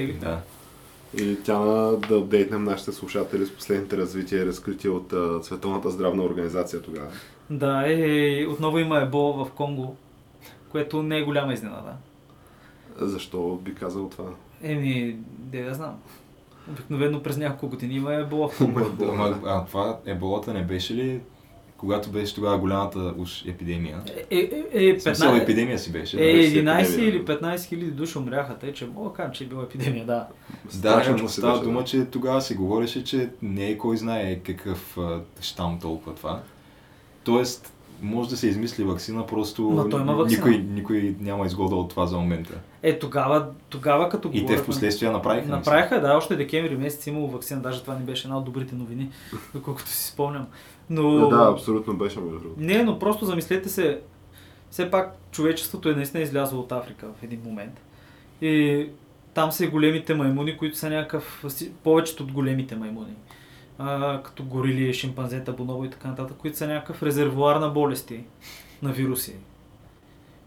Излетяхме ли? Теги. Да. И тя да апдейтнем нашите слушатели с последните развития и разкрития от а, Световната здравна организация тогава. Да, и отново има ебола в Конго, което не е голяма изненада. Защо би казал това? Еми, да знам. Обикновено през няколко години има ебола в Конго. Ама, а това еболата не беше ли, когато беше тогава голямата уж епидемия? Е, е, е, В смисъл, 15, епидемия си беше. е, да. беше 11 епидемия. или 15 хиляди души умряха, тъй че мога да кажа, че е била епидемия, да. Да, но става беше, дума, да. че тогава се говореше, че не е кой знае какъв а, щам толкова това. Тоест, може да се измисли вакцина, просто той има ваксина. никой, никой няма изгода от това за момента. Е, тогава, тогава като И те в последствие направиха. Направиха, да, още декември месец имало вакцина, даже това не беше една от добрите новини, доколкото си спомням. Но... Да, да, абсолютно беше между другото. Не, но просто замислете се, все пак човечеството е наистина излязло от Африка в един момент. И там са и големите маймуни, които са някакъв, повечето от големите маймуни, а, като горили, шимпанзета, бонобо и така нататък, които са някакъв резервуар на болести, на вируси.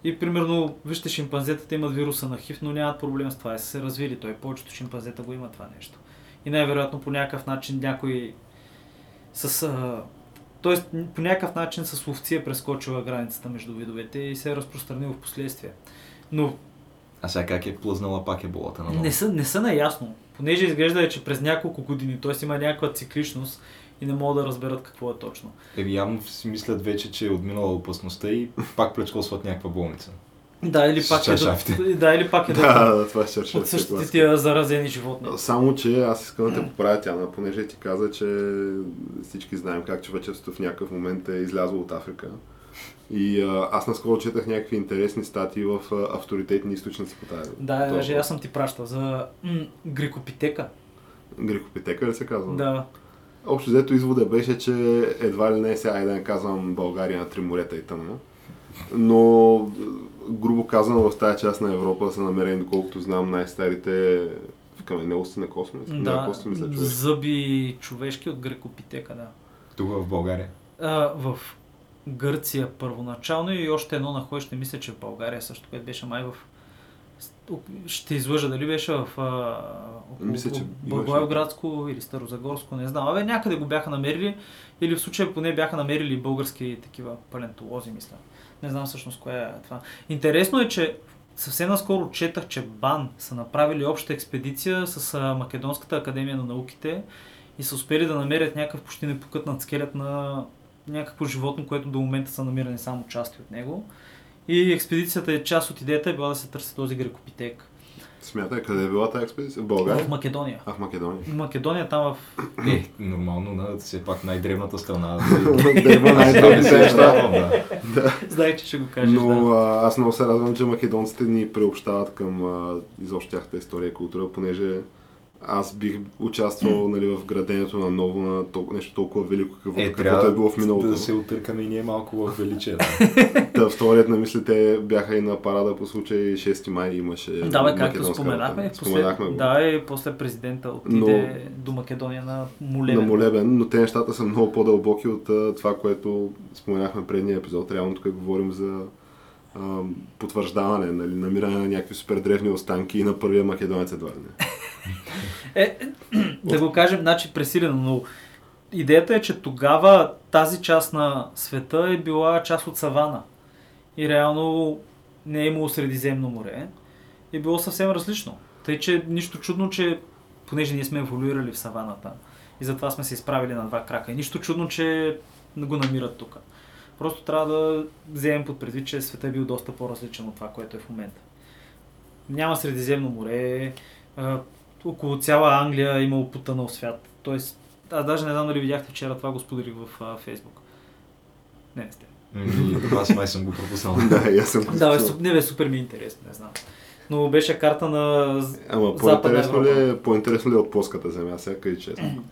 И примерно, вижте, шимпанзетата имат вируса на хив, но нямат проблем с това. И са се развили. Той повечето шимпанзета го има това нещо. И най-вероятно по някакъв начин някой с... А, Тоест, по някакъв начин с ловци е прескочила границата между видовете и се е разпространил в последствие. Но А сега как е плъзнала пак еболата на не са, не са наясно. Понеже изглежда, е, че през няколко години, т.е. има някаква цикличност и не могат да разберат какво е точно. Еми явно си мислят вече, че е отминала опасността и пак плечкосват някаква болница. Да, или пак е, чаршафите. да, или пак е Да, да, това ще от същите тия заразени животни. Само, че аз искам да те поправя Тяна, понеже ти каза, че всички знаем как човечеството в някакъв момент е излязло от Африка. И а, аз наскоро четах някакви интересни статии в а, авторитетни източници по тази. Да, даже аз съм ти пращал за м- грикопитека. Грехопитека ли се казва? Да. Общо взето извода беше, че едва ли не сега е да не казвам България на три морета и тъмна. Но, грубо казано, в тази част на Европа са намерени, доколкото знам, най-старите каменелости на космос. на Да, космос, мисля, човек. зъби човешки от грекопитека, да. Тук в България. А, в Гърция първоначално и още едно находище, мисля, че в България също, което беше май в... Ще излъжа дали беше в а, около Мисля, че Благоевградско или Старозагорско, не знам. Абе, някъде го бяха намерили или в случая поне бяха намерили български такива палентолози, мисля. Не знам всъщност кое е това. Интересно е, че съвсем наскоро четах, че БАН са направили обща експедиция с Македонската академия на науките и са успели да намерят някакъв почти непокътнат скелет на някакво животно, което до момента са намирани само части от него. И експедицията е част от идеята е била да се търси този грекопитек. Смятай, къде е била тази експедиция? В България? В Македония. А, в Македония. В Македония там в... Е, нормално, да, все пак най-древната страна. да има най-древните неща. да. Знаех, че ще го кажеш, Но да. а, аз много се радвам, че македонците ни приобщават към а, изобщо тяхната история и култура, понеже аз бих участвал нали, в градението на ново на тол- нещо толкова велико, какво, Е, каквото е било в миналото. да се отъркаме и ние малко в величие. Да. Та, вторият на мисли, те бяха и на парада по случай 6 май имаше Да, бе, както македонска споменахме, после... споменахме го. да, и после президента отиде до Македония на Молебен. на молебен, но те нещата са много по-дълбоки от а, това, което споменахме в предния епизод. Реално тук говорим за а, потвърждаване, нали, намиране на някакви супер древни останки и на първия македонец едва ли не. Е, да го кажем, значи пресилено, но идеята е, че тогава тази част на света е била част от савана. И реално не е имало Средиземно море. И било съвсем различно. Тъй, че нищо чудно, че понеже ние сме еволюирали в саваната и затова сме се изправили на два крака. И нищо чудно, че го намират тук. Просто трябва да вземем под предвид, че света е бил доста по-различен от това, което е в момента. Няма Средиземно море, около цяла Англия е имало потънал свят. Тоест, аз даже не знам дали видяхте вчера това го споделих в а, Фейсбук. Не, не сте. Аз май съм го пропуснал. да, и аз съм го Да, бе, не бе, супер ми е интересно, не знам. Но беше карта на Ама по-интересно ли, е, по-интересно ли е от плоската земя, сега къде честно?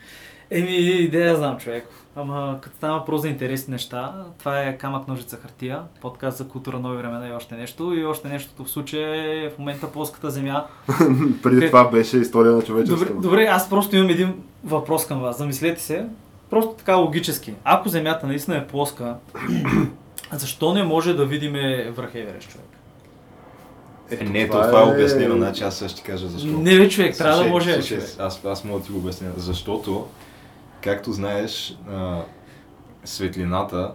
Еми, идея знам, човек. Ама като става въпрос за интересни неща, това е камък, ножица, хартия, подкаст за култура, нови времена и още нещо. И още нещото в случая е в момента плоската земя. Преди това беше история на Добре, човечеството. добре, аз просто имам един въпрос към вас. Замислете се, просто така логически. Ако земята наистина е плоска, защо не може да видим връх Еверест, човек? Е, не, то това е обяснено, значи аз ще кажа защо. Не, бе, човек, трябва да може. слушай, аз, аз мога да ти го обясня. Защото, както знаеш, а, светлината,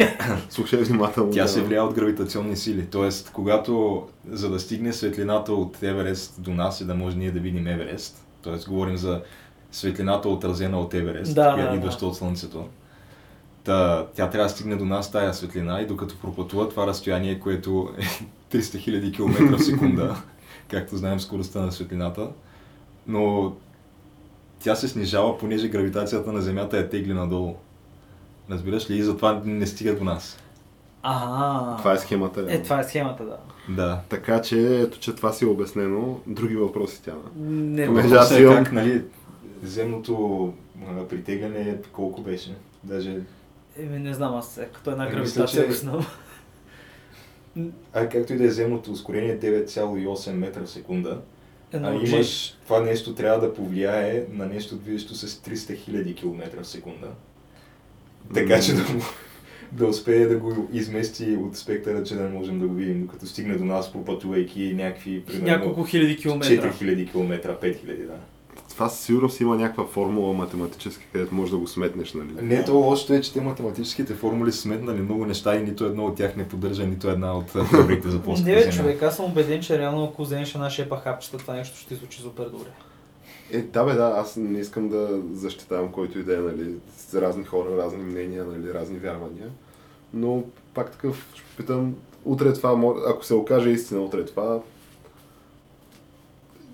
Слушай внимателно. тя се влияе от гравитационни сили. Тоест, когато, за да стигне светлината от Еверест до нас и да може ние да видим Еверест, т.е. говорим за светлината отразена от Еверест, Да, която да, идваща да. от Слънцето. Та, тя трябва да стигне до нас тая светлина и докато пропътува това разстояние, което е 300 000 км в секунда, както знаем скоростта на светлината, но тя се снижава, понеже гравитацията на Земята я тегли надолу. Разбираш ли? И затова не стига до нас. Ага. Това е схемата. Е, това е схемата, да. Да. Така че, ето, че това си е обяснено. Други въпроси, Тяна. Не, Понеже аз е имам- как, нали, земното притегляне колко беше? Даже... Еми, не знам, аз е, като една Еми, гравитация го знам. А както и да е земното ускорение 9,8 метра в секунда, Едно а имаш, това нещо трябва да повлияе на нещо движещо с 300 000 км в секунда. Така че да, да успее да го измести от спектъра, че да не можем да го видим, докато стигне до нас, пропътувайки някакви, примерно, Няколко хиляди километра. 4000 км, 5000, да. Това със сигурност има някаква формула математическа, където можеш да го сметнеш, нали? Не, то лошото е, че те математическите формули са сметнали много неща и нито едно от тях не поддържа нито една от а, теориите за плоската Не, бе, човек, аз съм убеден, че реално ако вземеш една шепа хапчета, това нещо ще звучи супер добре. Е, да бе, да, аз не искам да защитавам който и да е, нали, с разни хора, разни мнения, нали, разни вярвания. Но пак такъв, ще питам, утре това, ако се окаже истина утре това,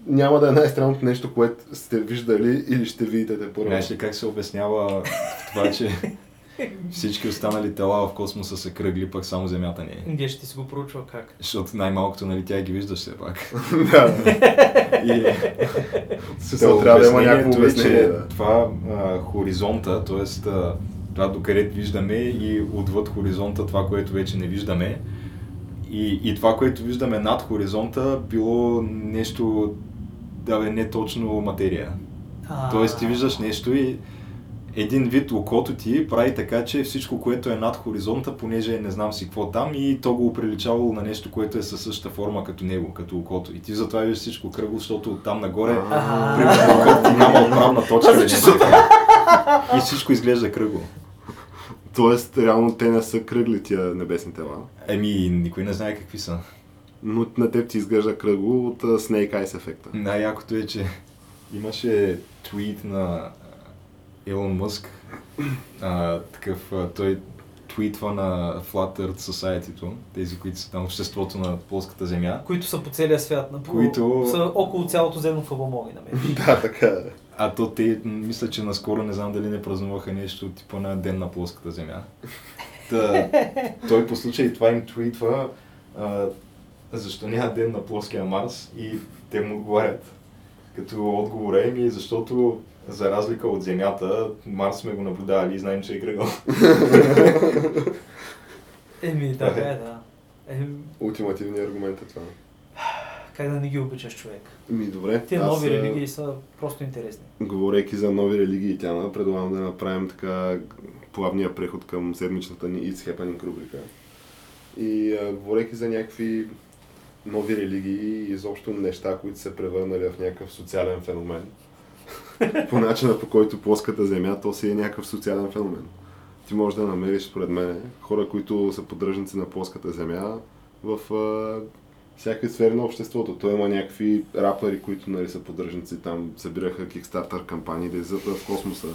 няма да е най-странното нещо, което сте виждали или ще видите те първо. Знаеш ли как се обяснява това, че всички останали тела в космоса са кръгли, пък само Земята не е? Геш, ти си го проучва как. Защото най-малкото, нали, тя ги виждаш все пак. да, И смисъл, трябва да има някакво е, обяснение. че Да. това а, хоризонта, т.е. това докъде виждаме и отвъд хоризонта това, което вече не виждаме. И, и това, което виждаме над хоризонта, било нещо, да бе, не точно материя. А, Тоест ти виждаш нещо и един вид окото ти прави така, че всичко, което е над хоризонта, понеже не знам си какво там и то го оприличавало на нещо, което е със същата форма като него, като окото. И ти затова виждаш всичко кръгло, защото там нагоре, примерно, окото ти няма отправна точка. Или нещо. И всичко изглежда кръгло. Тоест, реално те не са кръгли тия небесни тела. Еми, никой не знае какви са. Но на теб ти изглежда кръгло от Snake Eyes ефекта. Най-якото е, че имаше твит на Елон Мъск. А, такъв, а, той твитва на Flat Earth Society, тези, които са там обществото на плоската земя. които са по целия свят. На, Които- Са около цялото земно фабомоги на мен. да, така е. А то те, мисля, че наскоро не знам дали не празнуваха нещо типа на ден на плоската земя. Та, той по случай това им твитва, а, защо няма ден на плоския Марс и те му отговарят. Като отговор е ми, защото за разлика от Земята, Марс сме го наблюдавали и знаем, че е кръгъл. Еми, така е. е, да. Еми, Ултимативният аргумент е това. как да не ги обичаш човек? Ми, добре. Аз, нови а, религии са просто интересни. Говорейки за нови религии, Тяна, предлагам да направим така плавния преход към седмичната ни It's Happening рубрика. И а, говорейки за някакви нови религии и изобщо неща, които се превърнали в някакъв социален феномен. по начина по който плоската земя, то си е някакъв социален феномен. Ти можеш да намериш, според мен, хора, които са поддръжници на плоската земя в а, всякакви сфери на обществото. Той има някакви рапъри, които нали, са поддръжници там, събираха Kickstarter кампании да излизат в космоса.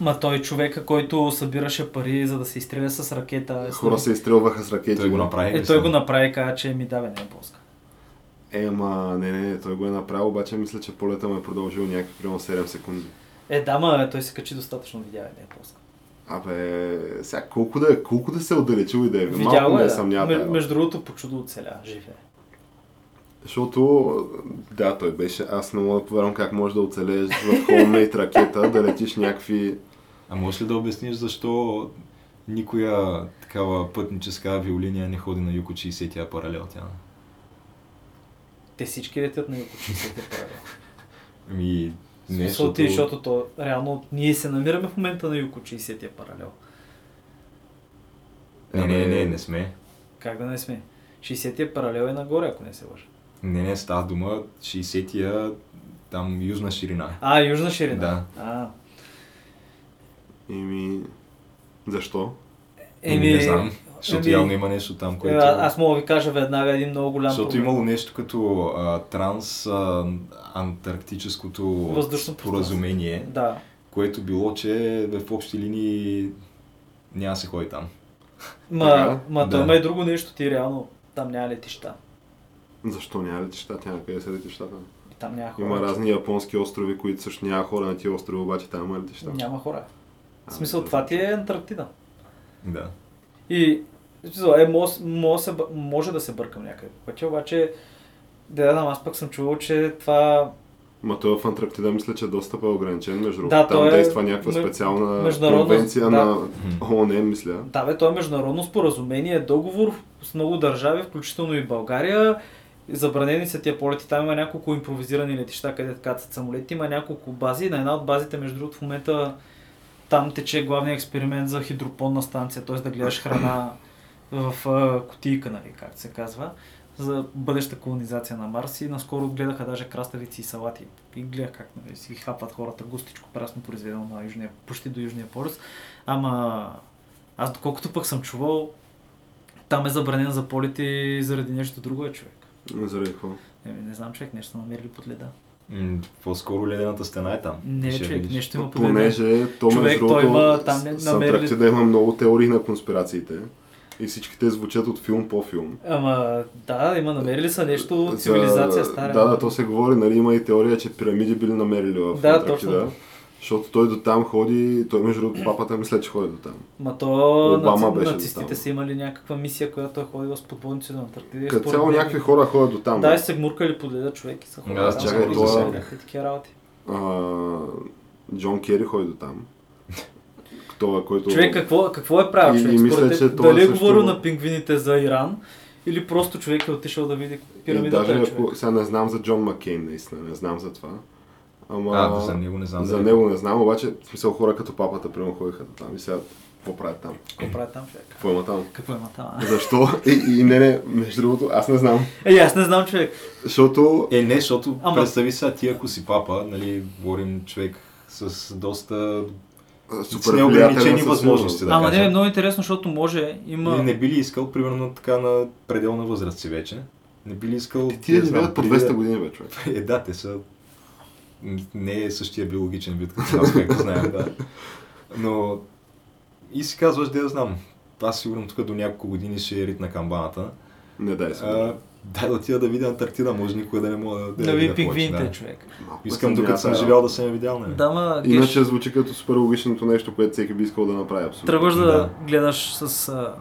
Ма той човека, който събираше пари за да се изстреля с ракета. е Хора се изстрелваха с ракети. Той го направи. Е, той го направи каза, че ми да, бе, не е плоска. Е, ама, не, не, не, той го е направил, обаче мисля, че полета му е продължил някакви примерно 7 секунди. Е, да, ма той се качи достатъчно видя, не е плоска. Абе, сега колко да, е- колко да се е отдалечил и да е. Малко ме е, е да. съмнява. Тая Между другото, по чудо оцеля, живе. Защото, да, той беше, аз не мога да повярвам как можеш да оцелееш в Homemade ракета, да летиш някакви... А можеш ли да обясниш защо никоя такава пътническа авиолиния не ходи на юг от 60-я паралел тя? Те всички летят на юг от 60-те паралел. Ами, не, Не, защото... защото то, реално ние се намираме в момента на юг от 60-я паралел. Не, не, не, не сме. Как да не сме? 60-я паралел е нагоре, ако не се лъжа. Не, не, става дума 60-я там южна ширина. А, южна ширина. Да. А, Еми... Защо? Еми, не знам, защото еми, явно има нещо там, е, което... Аз мога да ви кажа веднага един много голям Защото проблем. имало нещо като а, транс а, антарктическото Въздушно споразумение, Да. което било, че в общи линии няма се ходи там. Ма, Така, ма да. има и друго нещо, ти реално там няма летища. Защо няма летища? Тя на къде са летищата? Там няма хора. Има разни японски острови, които също няма хора на тия острови, обаче там има летища. Няма хора. А, В смисъл, да. това ти е Антарктида. Да. И, е, може, може, да се бъркам някъде по пътя, обаче, да я знам, аз пък съм чувал, че това Ма той в Антарктида мисля, че е ограничен, между другото. Да, Там е действа някаква специална международно- конвенция да. на ООН, мисля. Да, бе, то е международно споразумение, договор с много държави, включително и България. Забранени са тия полети. Там има няколко импровизирани летища, където кацат самолети. Има няколко бази. На една от базите, между другото, в момента там тече главният експеримент за хидропонна станция, т.е. да гледаш храна в а, кутийка, нали, както се казва, за бъдеща колонизация на Марс. И наскоро гледаха даже краставици и салати. И гледах как нали, си хапат хората густичко, прасно произведено на южния, почти до Южния полюс. Ама аз доколкото пък съм чувал, там е забранен за полети заради нещо друго е човек. Заради какво? Еми, не знам човек, нещо намерили под леда. По-скоро ледената стена е там. Не, Ще човек, видиш. нещо има под леда. Понеже то Човек, между той има там не- с намерили- Антарктида има много теории на конспирациите. И всичките звучат от филм по филм. Ама, да, има намерили са нещо от цивилизация стара. Да, да, то се говори, нали, има и теория, че пирамиди били намерили в Да, Антарктида. точно. Защото той до там ходи, той между другото папата мисля, че ходи до там. Ма то Обама наци... беше нацистите там. са имали някаква мисия, която е ходила с подводници на Антарктида. и Като според цяло мен- някакви хора ходят до там. Да, и се гмуркали под леда човек и са ходили. Да, аз чакай, това- такива работи. А, Джон Кери ходи до там. Това, който... Човек, какво, какво е правил И- човек? и мисля, Според че дали е също- говорил на пингвините за Иран или просто човек е отишъл да види И пирамидата даже е ако, сега не знам за Джон Маккейн, наистина, не знам за това. Ама, А, за него не знам. за него не знам, обаче, в смисъл хора като папата, примерно ходиха там. И сега, какво правят там? Какво прави там човек? Какво има там? Какво има там? а? Защо? И, и не, не, между другото, аз не знам. Ей, аз не знам човек. Защото Е, не, защото Ама- представи сега ти, ако си папа, нали, говорим човек с доста а, с супер неограничени възможности, да Ама не, кажа. е много интересно, защото може, има... Не, не би ли искал, примерно така на пределна възраст си вече, не би ли искал... Тия не знам, живеят по преди 200 да- години, бе, човек. Е, да, те са... Не е същия биологичен вид, като нас, както знаем, да. Но... И си казваш, да я знам. Аз сигурно тук до няколко години ще е ритна камбаната. Не дай се. А, дай да отида да видя Антарктида, може никога да не мога да, Да я ви повече, да. човек. Малко Искам докато съм живял да съм я видял, нали? Да, ма, Иначе геш, звучи като супер логичното нещо, което всеки би искал да направи абсолютно. тръгваш да, Да. гледаш с а,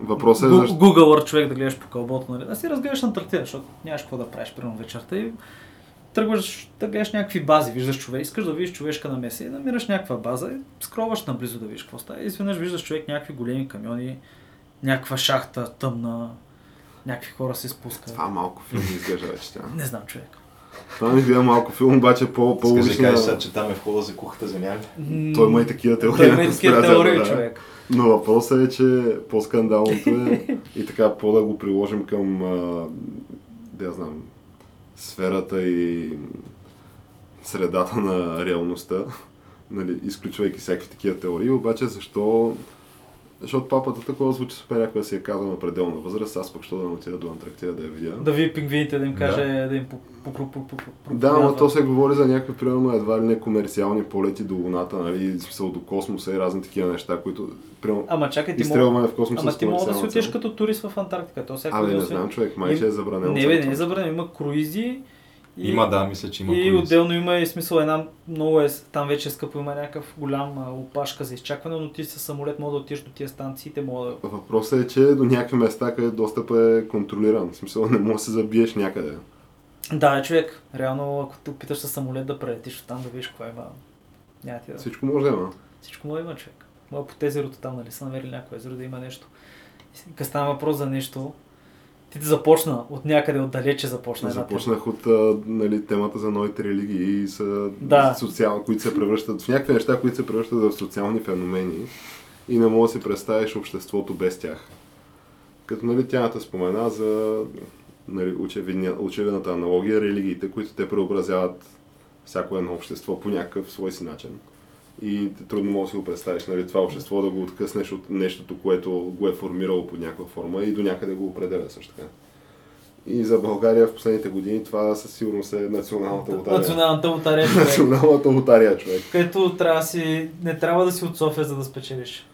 Въпросът е защо... Google човек да гледаш по кълбото, нали? Да си разгледаш Антарктида, защото нямаш какво да правиш примерно вечерта и тръгваш да гледаш някакви бази, виждаш човек, искаш да видиш човешка намеса и намираш някаква база и скроваш наблизо да видиш какво става. И изведнъж виждаш човек някакви големи камиони, някаква шахта тъмна, някакви хора се спускат. Това малко филм изглежда вече тя. Не знам човек. Това ми гледа малко филм, обаче по, Искаш да по-логична... кажеш че там е входа за кухата земя. Той има и такива теории. Той на има и такива теории, да. човек. Но въпросът е, че по-скандалното е и така по-да го приложим към, да я знам, сферата и средата на реалността, нали, изключвайки всякакви такива теории, обаче защо защото папата такова звучи супер, ако да си е казал на пределна възраст, аз пък що да отида до Антарктида да я видя. Да види пингвините, да им Да. каже, да, им по- по- Да, но то се говори за някакви, примерно, едва ли не комерциални полети до Луната, нали, смисъл до космоса и разни такива неща, които, примерно, Ама чакай, ти мога... в космоса Ама ти мога да си отидеш като турист в Антарктика. То всяко Абе, не знам, човек, май че е забранено. Не, бе, не е забранено. Има круизи И, Има, да, мисля, че има и полиция. отделно има и смисъл една много е, там вече е скъпо, има някакъв голям а, опашка за изчакване, но ти с самолет мога да отидеш до тия станции, те могат да... Въпросът е, че до някакви места, къде достъпът е контролиран. В смисъл не можеш да се забиеш някъде. Да, човек, реално ако те опиташ с самолет да прелетиш оттам да видиш какво има, няма ти да... Всичко може да има. Всичко му има човек. Моя по езерото там, нали, са намерили някое езеро да има нещо. Като става въпрос за нещо, ти да започна от някъде отдалече започна. Започнах от а, нали, темата за новите религии и са Да. социал, които се превръщат в някакви неща, които се превръщат в социални феномени и не мога да си представиш обществото без тях. Като нали, тяната спомена за нали, очевидната аналогия, религиите, които те преобразяват всяко едно общество по някакъв свой си начин. И трудно можеш да си го представиш нали, това общество да го откъснеш от нещото, което го е формирало под някаква форма и до някъде го определя също така. И за България в последните години това със сигурност е националната лотария. Националната лотария, човек. Националната лотария, човек. Където трябва си, не трябва да си от София, за да спечелиш.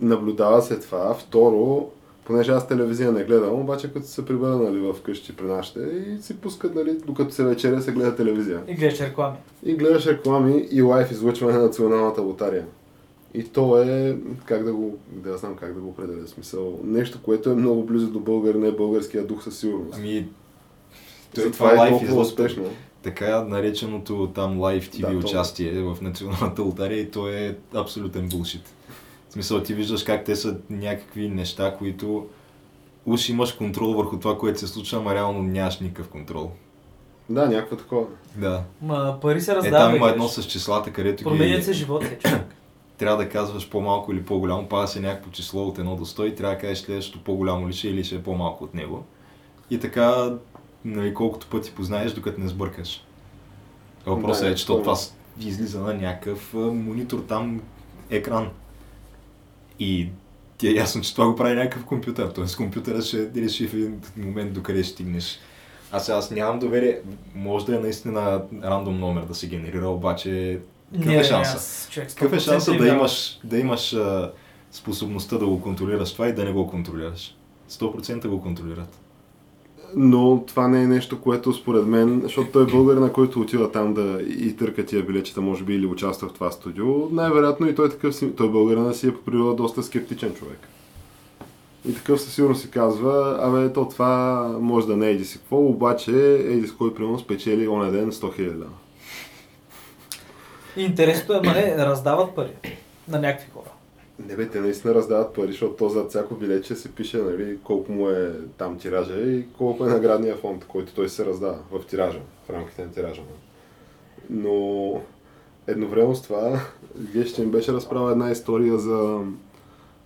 Наблюдава се това. Второ, понеже аз телевизия не гледам, обаче като се прибера нали, в къщи при нашите и си пускат, нали, докато се вечеря, се гледа телевизия. И гледаш реклами. И гледаш реклами и лайф излъчване на националната лотария. И то е, как да го, да знам как да го определя, смисъл, нещо, което е много близо до българ, не българския дух със сигурност. Ами, той, Затова това е лайф толкова успешно. така нареченото там лайв TV Да, то- участие в националната лотария и то е абсолютен булшит. В смисъл ти виждаш как те са някакви неща, които уж имаш контрол върху това, което се случва, ама реално нямаш никакъв контрол. Да, някакво такова. Да. Ма пари се Е, раздават. там има едно с числата, където Променят ги, се живота, човек. трябва да казваш по-малко или по-голямо, пада се някакво число от 1 до 100 и трябва да кажеш следващото по-голямо ли ще е или ще е по-малко от него. И така, нали, колкото пъти познаеш, докато не сбъркаш. Въпросът Да, е, че то това- излиза на някакъв монитор там, екран. И ти е ясно, че това го прави някакъв компютър. Тоест компютъра ще реши в един момент докъде ще стигнеш. Аз, аз нямам доверие. Може да е наистина рандом номер да се генерира, обаче какъв е шанса? Какъв е 100% шанса да имаш, да имаш а, способността да го контролираш това и да не го контролираш? 100% го контролират. Но това не е нещо, което според мен, защото той е българина, който отива там да и търка тия билечета, може би, или участва в това студио, най-вероятно и той е такъв, си- той българина си е по доста скептичен човек. И такъв със сигурност си казва, абе, то това може да не е еди си какво, обаче еди с кой примерно спечели оня ден 100 000 лева. Интересното е, ма не, раздават пари на някакви хора. Не бе, те наистина раздават пари, защото то зад всяко билече се пише нали, колко му е там тиража и колко е наградния фонд, който той се раздава в тиража, в рамките на тиража. Но едновременно с това, ми беше разправила една история за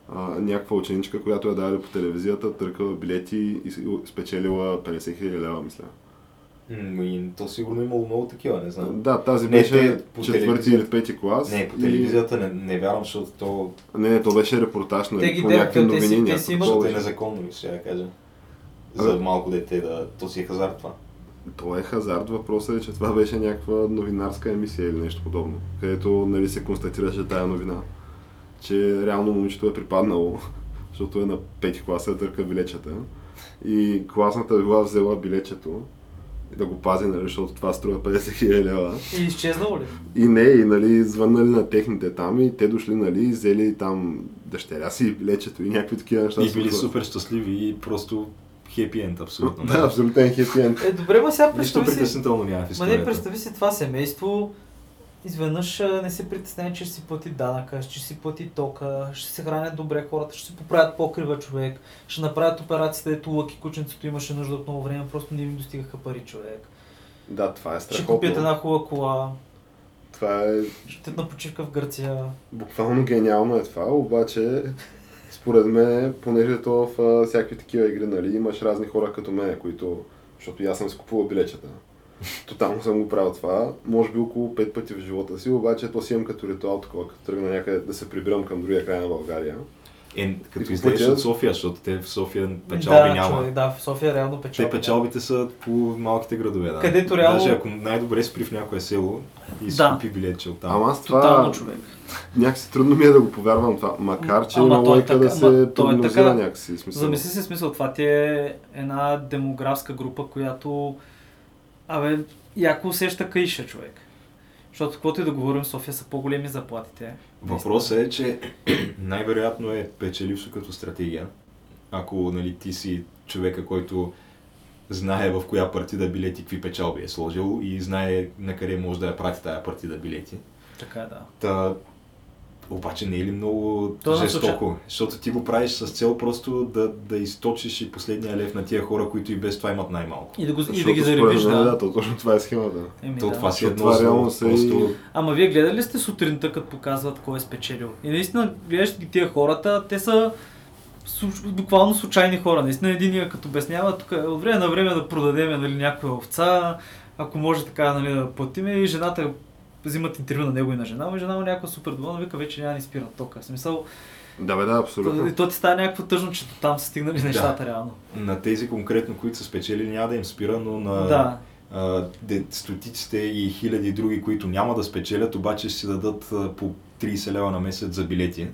а, някаква ученичка, която я дали по телевизията, търкала билети и спечелила 50 000 лева, мисля. И то сигурно е имало много такива, не знам. Да, тази Не, беше те по четвърти или пети клас. Не, по и- телевизията не, не вярвам, защото то, Не, не, то беше репортаж, Те нали, ги по някакви те си- новини. те си имат- защото е беше. незаконно, ли ще я кажа. За малко дете да... То си е хазарт това. То е хазарт, въпросът е, че това беше някаква новинарска емисия или нещо подобно, където нали, се констатираше тая новина, че реално момичето е припаднало, защото е на пети класа да търка билечета и класната била взела билечето и да го пази, нали, защото това струва 50 000 лева. И изчезнало ли? И не, и нали, звъннали на техните там и те дошли, нали, взели там дъщеря си билечето и някакви такива неща. И били супер щастливи и просто хепи енд, абсолютно. Да, абсолютен хепи енд. Е, добре, ма сега Нищо представи си... притеснително няма в Ма не, историята. представи си това семейство, изведнъж не се притеснява, че ще си плати данъка, ще си плати тока, ще се хранят добре хората, ще си поправят покрива човек, ще направят операцията, ето лъки кученцето имаше нужда от много време, просто не им достигаха пари човек. Да, това е Ще страхотно. купят една хубава кола, Това е ще на почивка в Гърция. Буквално гениално е това, обаче според мен, понеже то в всякакви такива игри, нали, имаш разни хора като мен, които, защото и аз съм си купувал билечета. Тотално съм го правил това, може би около пет пъти в живота си, обаче то си имам като ритуал такова, като тръгна някъде да се прибирам към другия край на България. Е, като излезеш пътя- от София, защото те в София печалби да, няма. Човек, да, в София реално печалби. Те печалбите са по малките градове, да. Където реално- Даже ако най-добре спри в някое село и си Да. купи билетче от там. Ама аз Тотално това човек. някакси трудно ми е да го повярвам това, макар че Ама има е лойка да така, ама се то е прогнозира така. някакси. Смисъл. Замисли се смисъл, това ти е една демографска група, която Абе, яко усеща каиша човек. Защото каквото и да говорим, София са по-големи заплатите. Въпросът е, че най-вероятно е печелившо като стратегия. Ако нали, ти си човека, който знае в коя партида билети какви печалби е сложил и знае на къде може да я прати тая партида билети. Така е, да. Та, обаче не е ли много То на жестоко? Защото ти го правиш с цел просто да, да източиш и последния лев на тия хора, които и без това имат най-малко. И да, го, и да ги заребиш, да. да. то точно това е схемата. Еми, То да. това си Защото едно реално се и- просто... Ама вие гледали ли сте сутринта, като показват кой е спечелил? И наистина гледаш ги тия хората, те са буквално случайни хора. Наистина един като обяснява, тук е от време на време да продадем нали, някоя овца, ако може така нали, да платиме и жената взимат интервю на него и на жена, му и жена му някаква супер доволна, вика вече няма ни спира тока. В смисъл, Да, бе, да, абсолютно. и то ти става някакво тъжно, че там са стигнали нещата реално. На тези конкретно, които са спечели, няма да им спира, но на Да. а, стотиците и хиляди други, които няма да спечелят, обаче ще си дадат а, по 30 лева на месец за билети.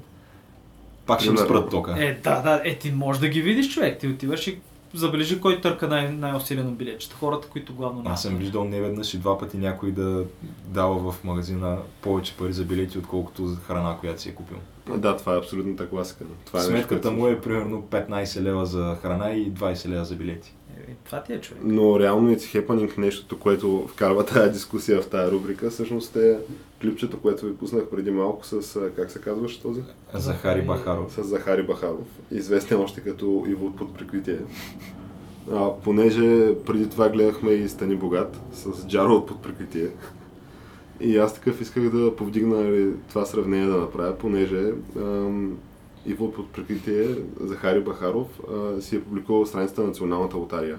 Пак ще им спрат тока. Е, да, да, е, ти можеш да ги видиш, човек. Ти отиваш и забележи кой търка най- най-усилено билетчета. Хората, които главно Аз съм виждал не веднъж и два пъти някой да дава в магазина повече пари за билети, отколкото за храна, която си е купил. Да, това е абсолютната класика. Това е Сметката му е примерно 15 лева за храна и 20 лева за билети. Е, това ти е човек. Но реално It's Happening, нещото, което вкарва тази дискусия в тази рубрика, всъщност е клипчето, което ви пуснах преди малко с, как се казваше този? Захари Бахаров. С Захари Бахаров, известен още като Иво под прикритие. А, понеже преди това гледахме и Стани Богат с Джаро от под прикритие. И аз такъв исках да повдигна нали, това сравнение да направя, понеже ам, Иво от под прикритие, Захари Бахаров, а, си е публикувал страницата на Националната лотария.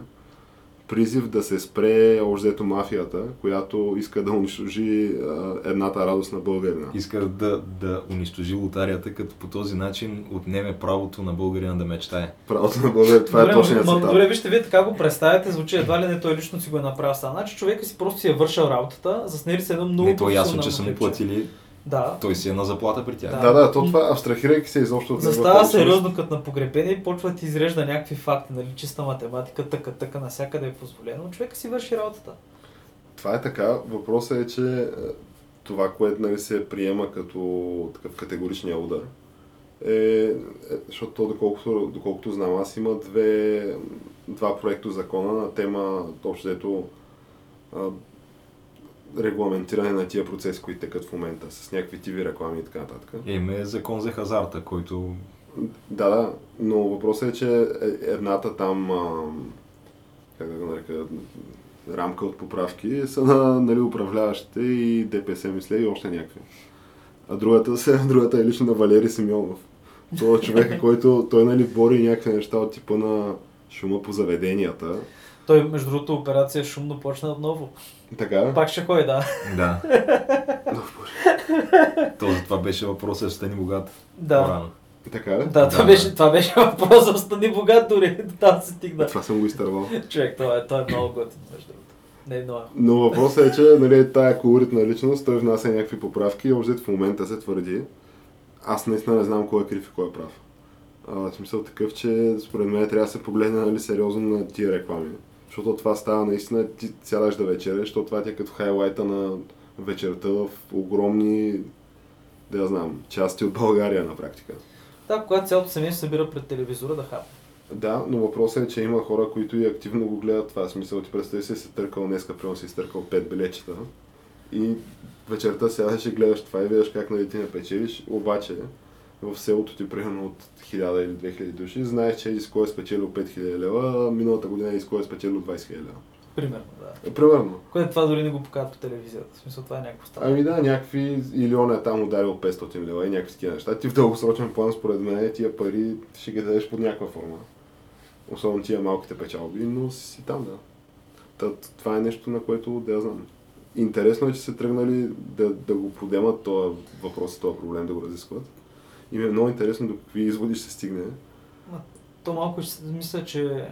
Призив да се спре взето мафията, която иска да унищожи а, едната радост на българина. Иска да, да унищожи лотарията, като по този начин отнеме правото на българина да мечтае. Правото на българина, това добре, е точният цитат. добре, вижте, вие така го представяте, звучи едва ли не той лично си го е направил. Значи човека си просто си е вършил работата, заснели се едно много Не, то е ясно, че са му платили, Да. той си е на заплата при тях. Да. Да, да, то това, абстрахирайки се изобщо от Застава личност, сериозно като на погребение и почва да ти изрежда някакви факти, нали, чиста математика, тъка, тъка, навсякъде е позволено. Човека си върши работата. Това е така. Въпросът е, че е, това, което нали, се приема като такъв категоричния удар, е, е защото то, доколкото, доколкото знам, аз има две, два проекта закона на тема, общо регламентиране на тия процеси, които текат в момента, с някакви тиви реклами и така нататък. Име закон за хазарта, който Да, да, но въпросът е, че е- едната там, а, как да го нарека, рамка от поправки са на нали, управляващите и ДПС, мисля, и още някакви. А другата, се, другата е лично на Валери Симеонов. Това е човека, който той нали, бори някакви неща от типа на шума по заведенията. Той, между другото, операция шумно почна отново. Така. Пак ще ходи, да. Да. Този, това беше въпросът, стани богат. Да. По-рано. Така ли? Да, това, Да, беше, да. това беше въпрос за стани богат дори. До Там се стигна. Това съм го изтървал. Човек, това е, това е много готин, между другото. Не е много. Но въпросът е, че нали, тая колоритна личност, той внася някакви поправки и общо в момента се твърди. Аз наистина не знам кой е крив и кой е прав. А, в смисъл такъв, че според мен трябва да се погледне нали, сериозно на тия реклами. Защото това става наистина, ти сядаш да вечеря, защото това ти е като хайлайта на вечерта в огромни, да я знам, части от България на практика. Да, когато цялото семейство се събира пред телевизора да хапне. Да, но въпросът е, че има хора, които и активно го гледат това. Смисъл, ти представи си, си търкал днеска, примерно си изтъркал 5 билечета и вечерта сядаш и гледаш това и виждаш как нали ти не печелиш, обаче в селото ти примерно от 1000 или 2000 души, знаеш, че кой е спечелил 5000 лева, а миналата година кой е спечелил 20 000 лева. Примерно, да. Е, примерно. Което това дори не го показват по телевизията. В смисъл, това е някакво става. Ами да, някакви, или он е там ударил 500 лева и някакви такива неща. Ти в дългосрочен план, според мен, тия пари ще ги дадеш под някаква форма. Особено тия малките печалби, но си си там, да. Та, това е нещо, на което да я знам. Интересно е, че са тръгнали да, да го подемат този въпрос, този проблем, да го разискват. И ми е много интересно до какви изводи ще се стигне. То малко ще мисля, че...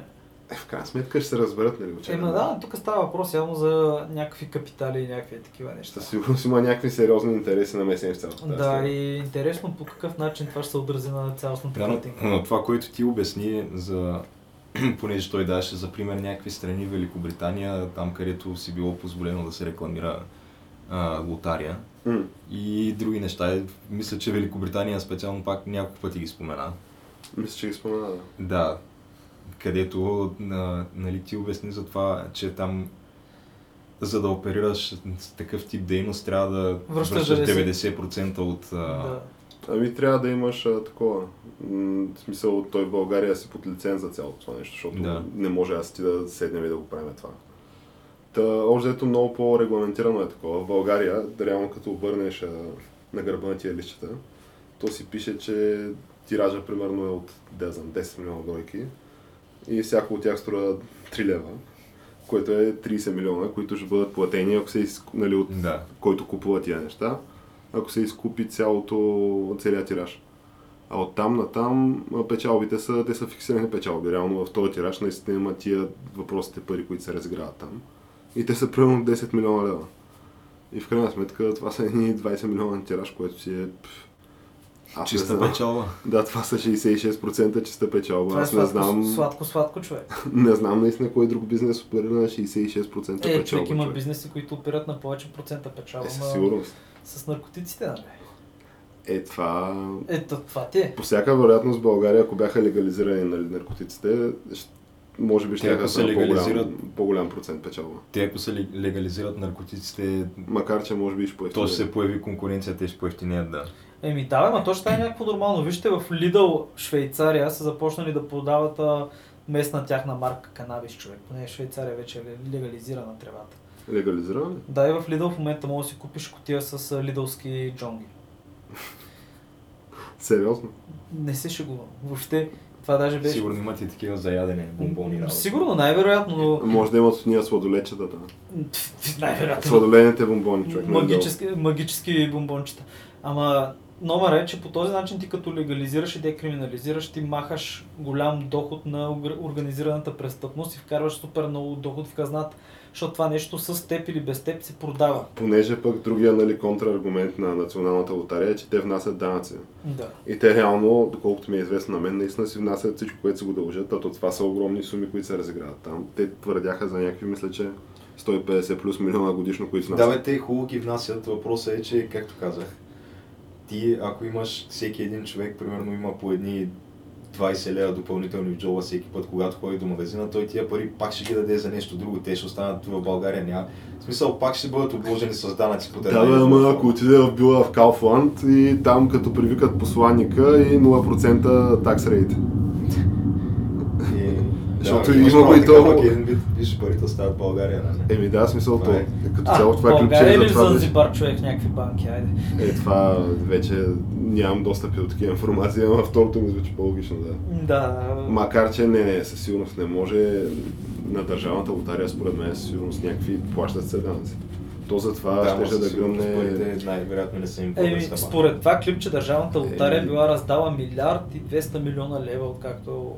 Е, в крайна сметка ще се разберат, нали, очевидно. Ема да, тук става въпрос явно за някакви капитали и някакви такива неща. Със сигурност има някакви сериозни интереси намесени в цялата тази Да, и интересно по какъв начин това ще се отрази на цялостната Да, картинка. но това, което ти обясни за понеже той даваше за пример някакви страни, Великобритания, там където си било позволено да се рекламира а, лотария М. и други неща. Е, Мисля, че Великобритания специално пак няколко пъти ги спомена. Мисля, че ги спомена, да. Да, където на, нали, ти обясни за това, че там за да оперираш такъв тип дейност трябва да Връщаш връщаш 90. 90% от... А, Да. Ами трябва да имаш а, такова. М, в смисъл, той в България си под лиценз за цялото това нещо, защото Да. не може аз ти да седнем и да го правим това. Та, ето много по-регламентирано е такова. В България, реално като обърнеш на гърба на тия лищата, то си пише, че тиража примерно е от да знам, 10 милиона бройки и всяко от тях струва 3 лева, което е 30 милиона, които ще бъдат платени, ако се из... нали, от да. който купува тия неща, ако се изкупи цялото, целият тираж. А оттам натам а, печалбите са, те са фиксирани печалби. Реално в този тираж наистина има тия въпросите пари, които се разиграват там. И те са примерно 10 милиона лева. И в крайна сметка това са едни 20 милиона тираж, което си е... Аз не Чиста знам. печалба. Да, това са 66% чиста печалба. Това е Аз не сладко, знам, сладко, сладко, човек. не знам наистина кой друг бизнес оперира на 66% Е, печалба. човек има човек. бизнеси, които оперират на повече процента печалба. Е, със сигурност. С наркотиците, нали? Е, това Ето, това ти е. По всяка вероятност в България, ако бяха легализирани нали, наркотиците, може би ще да се са по-голям, легализират- по-голям процент печалба. Те ако се лег- легализират наркотиците, Макар, че може би ще то поевтине. ще се появи конкуренция, те ще поевтинеят да. Еми да, бе, ма то ще стане някакво нормално. Вижте, в Lidl, Швейцария, са започнали да продават а, местна тяхна марка канабис, човек. Поне Швейцария вече е легализирана тревата. Легализирани? Да, и в Lidl в момента можеш да си купиш котия с а, лидълски джонги. Сериозно? Не се шегувам. Въобще, това даже беше... Сигурно имат и такива за ядене, бомбони работи. Сигурно, най-вероятно, но... Може да имат ние сладолечетата. най-вероятно. Сладолените бомбони, човек. е магически, магически бомбончета. Ама номер е, че по този начин ти като легализираш и декриминализираш, ти махаш голям доход на орг- организираната престъпност и вкарваш супер много доход в казната, защото това нещо с теб или без теб се продава. Понеже пък другия нали, контраргумент на националната лотария е, че те внасят данъци. Да. И те реално, доколкото ми е известно на мен, наистина си внасят всичко, което си го дължат, а то това са огромни суми, които се разиграват там. Те твърдяха за някакви, мисля, че 150 плюс милиона годишно, които Да, внасят. бе, те хубаво ги внасят. Въпросът е, че, както казах, ти, ако имаш всеки един човек, примерно има по едни 20 лева допълнителни в джоба всеки път, когато ходи до магазина, той тия пари пак ще ги даде за нещо друго. Те ще останат в България. Няма. В смисъл, пак ще бъдат обложени с данъци по Да, бе, ама ако отиде в била в Кауфланд и там като привикат посланника и 0% такс рейт. Защото има го и то- Един вид, виж, парите остават в България, нали? Еми да, смисъл то. Това е. Като А, цяло това България ключе или за в това да... Занзибар, човек, някакви банки, айде. Е, това вече нямам достъпи до такива информации, ама второто ми звучи по-логично, да. Да. Макар, че не, не, със сигурност не може на държавната лотария, според мен, със сигурност някакви плащат се данъци. То затова Да, да, но ще да гръмне... най-вероятно не са им Еми, според това клипче държавната лотария Еми. била раздала милиард и 200 милиона лева, откакто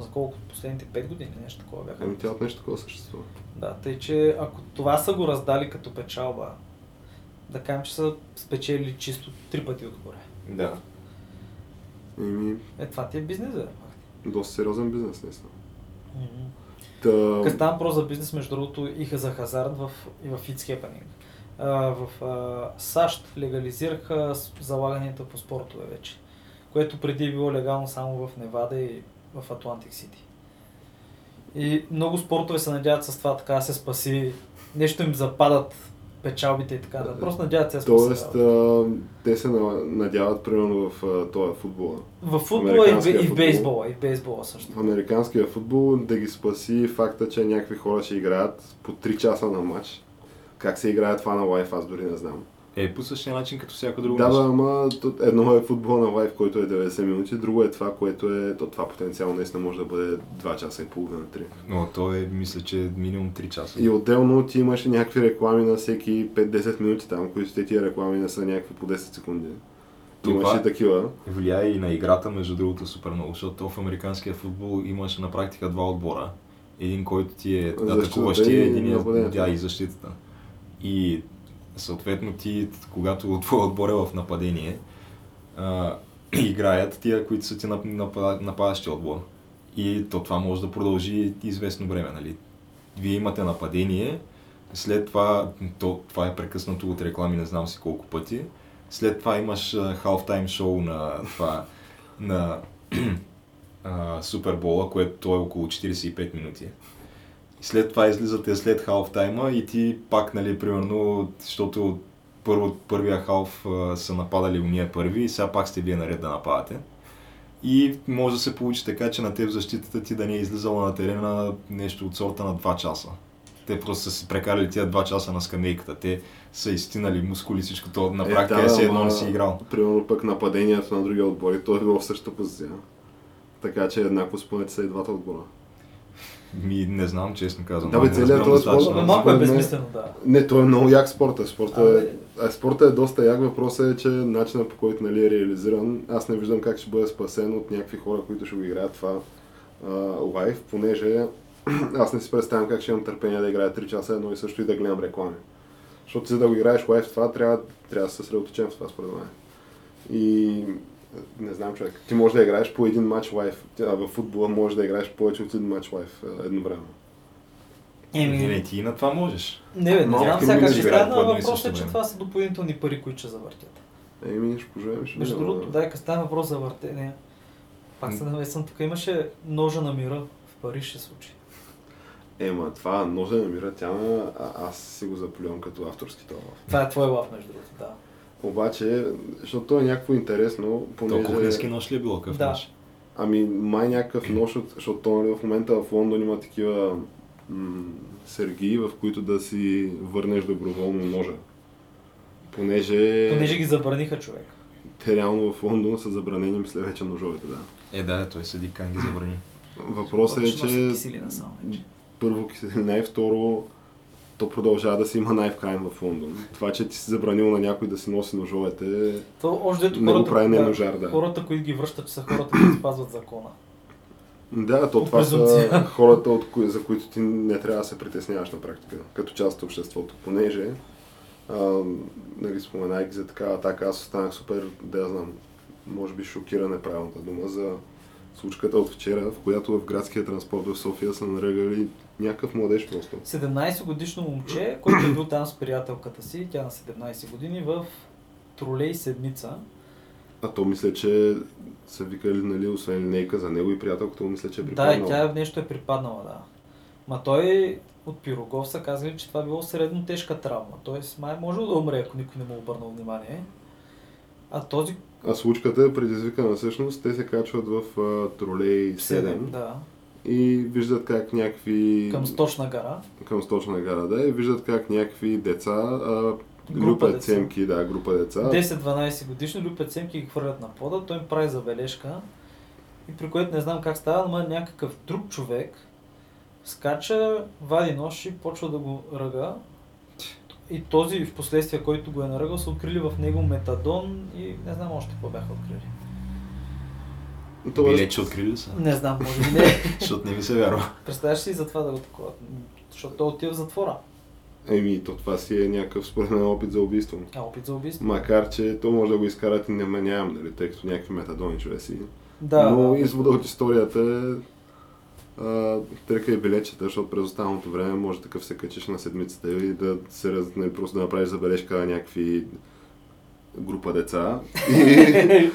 за колко последните 5 години нещо такова бяха. Ами тя от нещо такова съществува. Да, тъй че ако това са го раздали като печалба, да кажем, че са спечели чисто три пъти отгоре. Да. Еми, Е, това ти е бизнес, бе. доста сериозен бизнес, наистина. Мгм. Та... Като става за бизнес, между другото, и за хазарт в, и в It's Happening. А, в а, САЩ легализираха залаганията по спортове вече, което преди е било легално само в Невада и в Атлантик Сити. И много спортове се надяват с това така да се спаси, нещо им западат печалбите и така. Да. Просто надяват се да Тоест, спасят. а, те се на- надяват примерно в а, този футбола. В футбола и, американския и в футбол. бейсбола, и в бейсбола също. В американския футбол да ги спаси факта, че някакви хора ще играят по 3 часа на матч. Как се играе това на лайф, аз дори не знам. Е, по същия начин като всяко друго Да, да, ама едно е футбол на лайф, който е 90 минути, друго е това, което е, то, това потенциално наистина може да бъде 2 часа и половина, 3. Но то е, мисля, че е минимум 3 часа. И отделно ти имаш някакви реклами на всеки 5-10 минути там, които те тия реклами не са някакви по 10 секунди. Това- Имаш и такива. Влияе и на играта, между другото, супер много, защото в американския футбол имаш на практика два отбора. Един, който ти е Защитата атакуващия, един е да, и защитата. И съответно ти, когато твой отбор е в нападение, а, играят тия, които са ти нап- напа- нападащия отбор. И то това може да продължи известно време, нали? Вие имате нападение, след това, то, това е прекъснато от реклами, не знам си колко пъти. След това имаш халфтайм шоу на това, на Супербола, което е около 45 минути. И след това излизате след халфтайма и ти пак, нали, примерно, защото първо, първия халф а, са нападали уния първи и сега пак сте вие наред да нападате. И може да се получи така, че на теб защитата ти да не е излизала на терена нещо от сорта на 2 часа. Те просто са си прекарали тия 2 часа на скамейката. Те са изтинали мускули, всичко то на практика е, да, е едно не си играл. Примерно пък нападението на другия отбор и той е било в същата позиция. Така че еднакво спомнете са и двата отбора. Ми, не знам, честно казвам. Да, бе, целият този спорт. Но малко е безмислено, да. Не, той е много як спорта. Спорта, е, а, спорта е доста як. Въпросът е, че начинът по който нали, е реализиран, аз не виждам как ще бъде спасен от някакви хора, които ще го играят това лайв, понеже аз не си представям как ще имам търпение да играя 3 часа едно и също и да гледам реклами. Защото за да го играеш лайв това, трябва, трябва да се съсредоточим в това според мен. И не знам човек. Ти можеш да играеш по един матч лайф. А в футбола можеш да играеш повече от един матч лайф едновременно. Еми... Не, не, ти и на това можеш. Не, бе, не знам сега как ще стане, но въпросът е, че това са допълнителни пари, които ще завъртят. Еми, ще поживеем, ще Между другото, дай, като стане въпрос за въртене, пак се навесвам, тук имаше ножа на мира в Париж ще случи. Ема, това ножа на мира, тя а, аз си го заплювам като авторски това. Това е твой лав, между другото, да. Обаче, защото то е някакво интересно, понеже... То кухненски нож ли е било къв да. нож? Ами май някакъв нож, защото то в момента в Лондон има такива м- сергии, в които да си върнеш доброволно ножа. Понеже... Понеже ги забраниха човек. Те реално в Лондон са забранени, мисля вече ножовете, да. Е, да, той седи как ги забрани. Въпросът е, че... Първо киселина и второ то продължава да си има най-вкрайн в Лондон. Това, че ти си забранил на някой да си носи ножовете, то, още дето не го прави не ножар, да. Хората, които ги връщат, че са хората, които спазват закона. Да, то това са хората, от кои, за които ти не трябва да се притесняваш на практика, като част от обществото, понеже, а, нали, споменайки за такава атака, аз останах супер, да знам, може би шокирана е правилната дума за случката от вчера, в която в градския транспорт в София са наръгали някакъв младеж просто. 17 годишно момче, който е бил там с приятелката си, тя на 17 години, в тролей седмица. А то мисля, че са викали, нали, освен линейка за него и приятелката му, мисля, че е припаднала. Да, тя нещо е припаднала, да. Ма той от Пирогов са казали, че това било средно тежка травма. Тоест, май може да умре, ако никой не му обърнал внимание. А този... А случката е предизвикана всъщност. Те се качват в uh, тролей 7. 7 да и виждат как някакви... Към Сточна гара. Към Сточна гара, да, и виждат как някакви деца а, група деца. цемки, да, група деца. 10-12 годишни люпят цемки ги хвърлят на пода, той им прави забележка и при което не знам как става, но някакъв друг човек скача, вади нож и почва да го ръга. И този в последствие, който го е наръгал, са открили в него метадон и не знам още какво бяха открили. Това... Билече открили са? Не знам, може би не. Защото не ми се вярва. Представяш си за това да го такова? Защото той отива в затвора. Еми, то това си е някакъв според мен опит за убийство. А, опит за убийство? Макар, че то може да го изкарат и не нямам, нали, тъй като някакви метадони човеси. Да. Но извода от историята е тръкай билетчета, защото през останалото време може такъв се качиш на седмицата и да се раз, не, просто да направиш забележка на някакви група деца. И...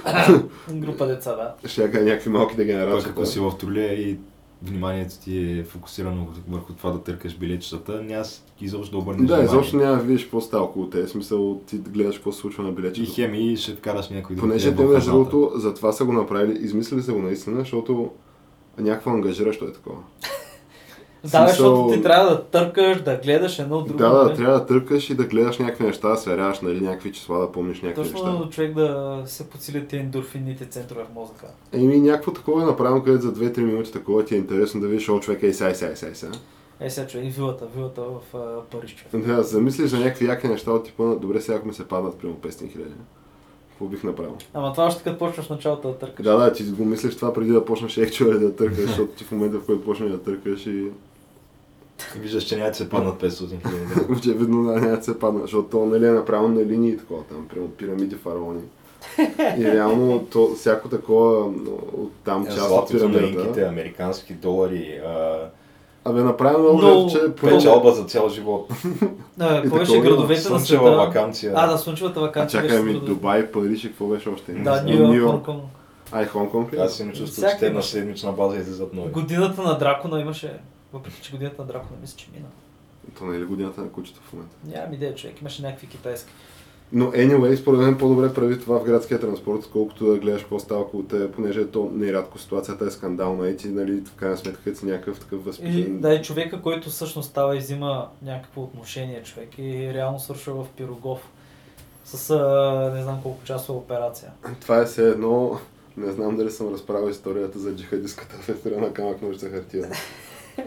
група деца, да. Ще някакви малки дегенерации. Ако си в тролея и вниманието ти е фокусирано върху това да търкаш билетчетата, няма изобщо да обърнеш Да, изобщо няма да видиш какво става около те. Смисъл, ти гледаш какво се случва на билетчета. И хеми ще вкараш някой друг. Понеже те, между другото, за това са го направили, измислили са го наистина, защото някакво ангажиращо е такова. Да, защото ти трябва да търкаш, да гледаш едно друго. Да, да, трябва да търкаш и да гледаш някакви неща, да сверяваш нали, някакви числа, да помниш някакви Точно неща. Точно човек да се подсилят тези ендорфинните центрове в мозъка. Еми, някакво такова е направено, където за 2-3 минути такова ти е интересно да видиш, о, човек, ей, сай, сай, сай, сай. Е, сега човек, вилата, вилата в uh, Париж, човек. Да, замислиш за някакви яки неща от типа добре, сега ако ми се паднат примерно 500 хиляди. Какво бих направил? Ама това още като почнеш началото да търкаш. Да, да, ти го мислиш това преди да почнеш екчуале да търкаш, защото ти в момента в който почнеш да търкаш и Виждаш, че няма да се паднат 500 хиляди. Очевидно да, няма да се паднат, защото то нали е направено на линии такова там, прямо пирамиди, фараони. И реално то, всяко такова от там част от пирамидата. американски долари, а, Абе, направено много Но- лесно, че печалба за цял живот. А, И какво беше градовете на света? вакансия. А, да, слънчевата А вакансия. чакай беше ми. Дубай, Париж и какво беше още? Да, И Нью Йорк, Хонконг. А, и Хонконг ли? Аз си не чувствам, че те на седмична база излизат нови. Годината на Дракона имаше, въпреки че годината на Дракона мисля, че мина. То не е ли годината на кучето в момента? Нямам идея, човек, имаше някакви китайски. Но anyway, според мен по-добре прави това в градския транспорт, отколкото да гледаш какво става около те, понеже то нерядко ситуацията е скандална и ти, нали, в крайна сметка, си някакъв такъв И, възпитан. да, и човека, който всъщност става и взима някакво отношение, човек, и реално свършва в Пирогов с а, не знам колко часова операция. Това е все едно, не знам дали съм разправил историята за джихадистката в ефира на камък ножица хартия.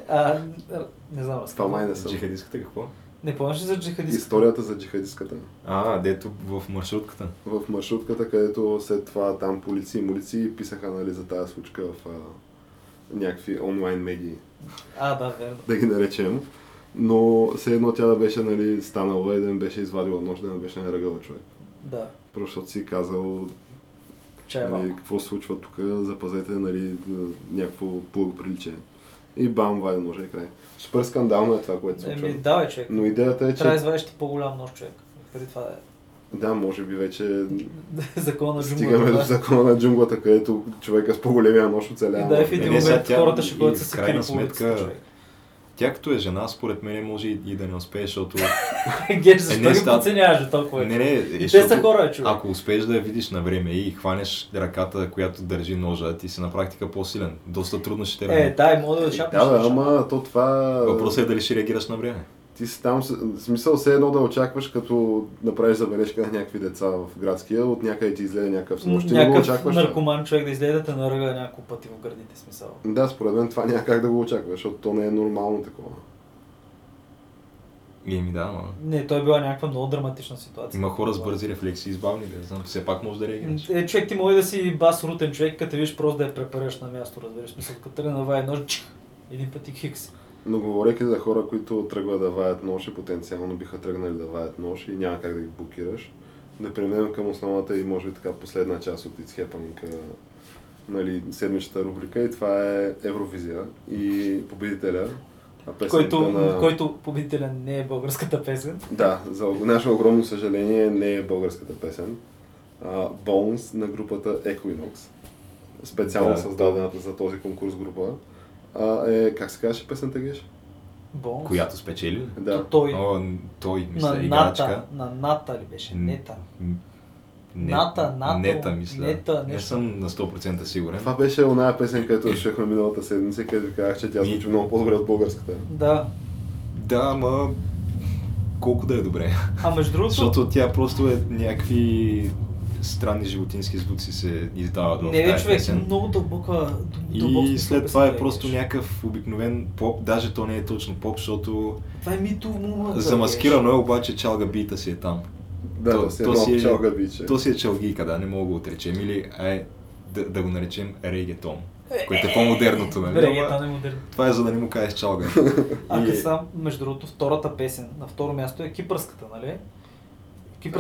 А, не знам, Това май не съм. Джихадистката какво? Не помниш ли за джихадист? Историята за джихадистката. А, дето в маршрутката. В маршрутката, където след това там полиции и молици писаха нали, за тази случка в а, някакви онлайн медии, А, да, верно. да ги наречем. Но все едно тя да беше нали, станала и да не беше извадила нож, да не беше наръгала човек. Да. Просто защото си казал Чай нали, малко. какво се случва тук, запазете нали, някакво благоприличие. И бам, вади ножа и край. Супер скандално е това, което се случва. Еми, давай, човек. Но идеята е, че... Трябва да извадиш ти по-голям нож, човек. Преди това да е. Да, може би вече Закона на джунглата. стигаме до да. закона на джунглата, където човека с по-големия нож оцелява. И да, в един сега момент хората ще в с крайна сметка- човек. Тя като е жена, според мен може и, да не успее, защото... Геш, защо не, ги става- подценяваш толкова? не, не, И е, те са защото хора, човек. Ако успееш да я видиш на време и хванеш ръката, която държи ножа, ти си на практика по-силен. Доста трудно ще те Е, ранят. дай, мога да шапнеш. Да, ама то това... Въпросът е дали ще реагираш на време. Ти си там, в смисъл все едно да очакваш, като направиш забележка на някакви деца в градския, от някъде ти излезе някакъв снощ. Ти не го очакваш. наркоман човек да излезе да те наръга няколко пъти в гърдите, смисъл. Да, според мен това няма как да го очакваш, защото то не е нормално такова. И ми да, ама... Не, той е била някаква много драматична ситуация. Има хора с бързи рефлекси, избавни, да знам, все пак може да реагираш. Е, човек ти може да си бас рутен човек, като видиш просто да я препареш на място, разбираш. Смисъл, като тръгне да вае нож, чих, един път и хикс. Но говорейки за хора, които тръгват да ваят нож и потенциално биха тръгнали да ваят нож и няма как да ги блокираш, да преминем към основната и може би така последна част от It's Happening, нали, седмичната рубрика и това е Евровизия и победителя. Който, на... който победителя не е българската песен. Да, за наше огромно съжаление не е българската песен. А, Bones на групата Equinox, специално Да. създадената за този конкурс група, а, е, как се казваше песента Геш? Бонус. Която спечели? Да. Той. О, той, мисля, на играчка. Ната, на Ната ли беше? Нета. Не, Ната, Нато, Нета, мисля. Нета, не съм на 100% сигурен. Това беше оная песен, където слушахме миналата седмица, където ви казах, че тя звучи много по-добре от българската. Да. Да, ама колко да е добре. А между другото, Защото тя просто е някакви странни животински звуци се издават в не тази човек, песен. много дълбока, дълбок И след това е просто някакъв обикновен поп, даже то не е точно поп, защото Това е мито му. замаскирано е, обаче чалга бита си е там. Да, То- си то си е- пчелга биче. То си е чалгийка, да, не мога да го отречем. Или е, да, да го наречем регетон, което е по-модерното, нали? Ама е модерен. Това е за да не му кажеш чалга. А И- сам, между другото, втората песен, на второ място е кипърската, нали?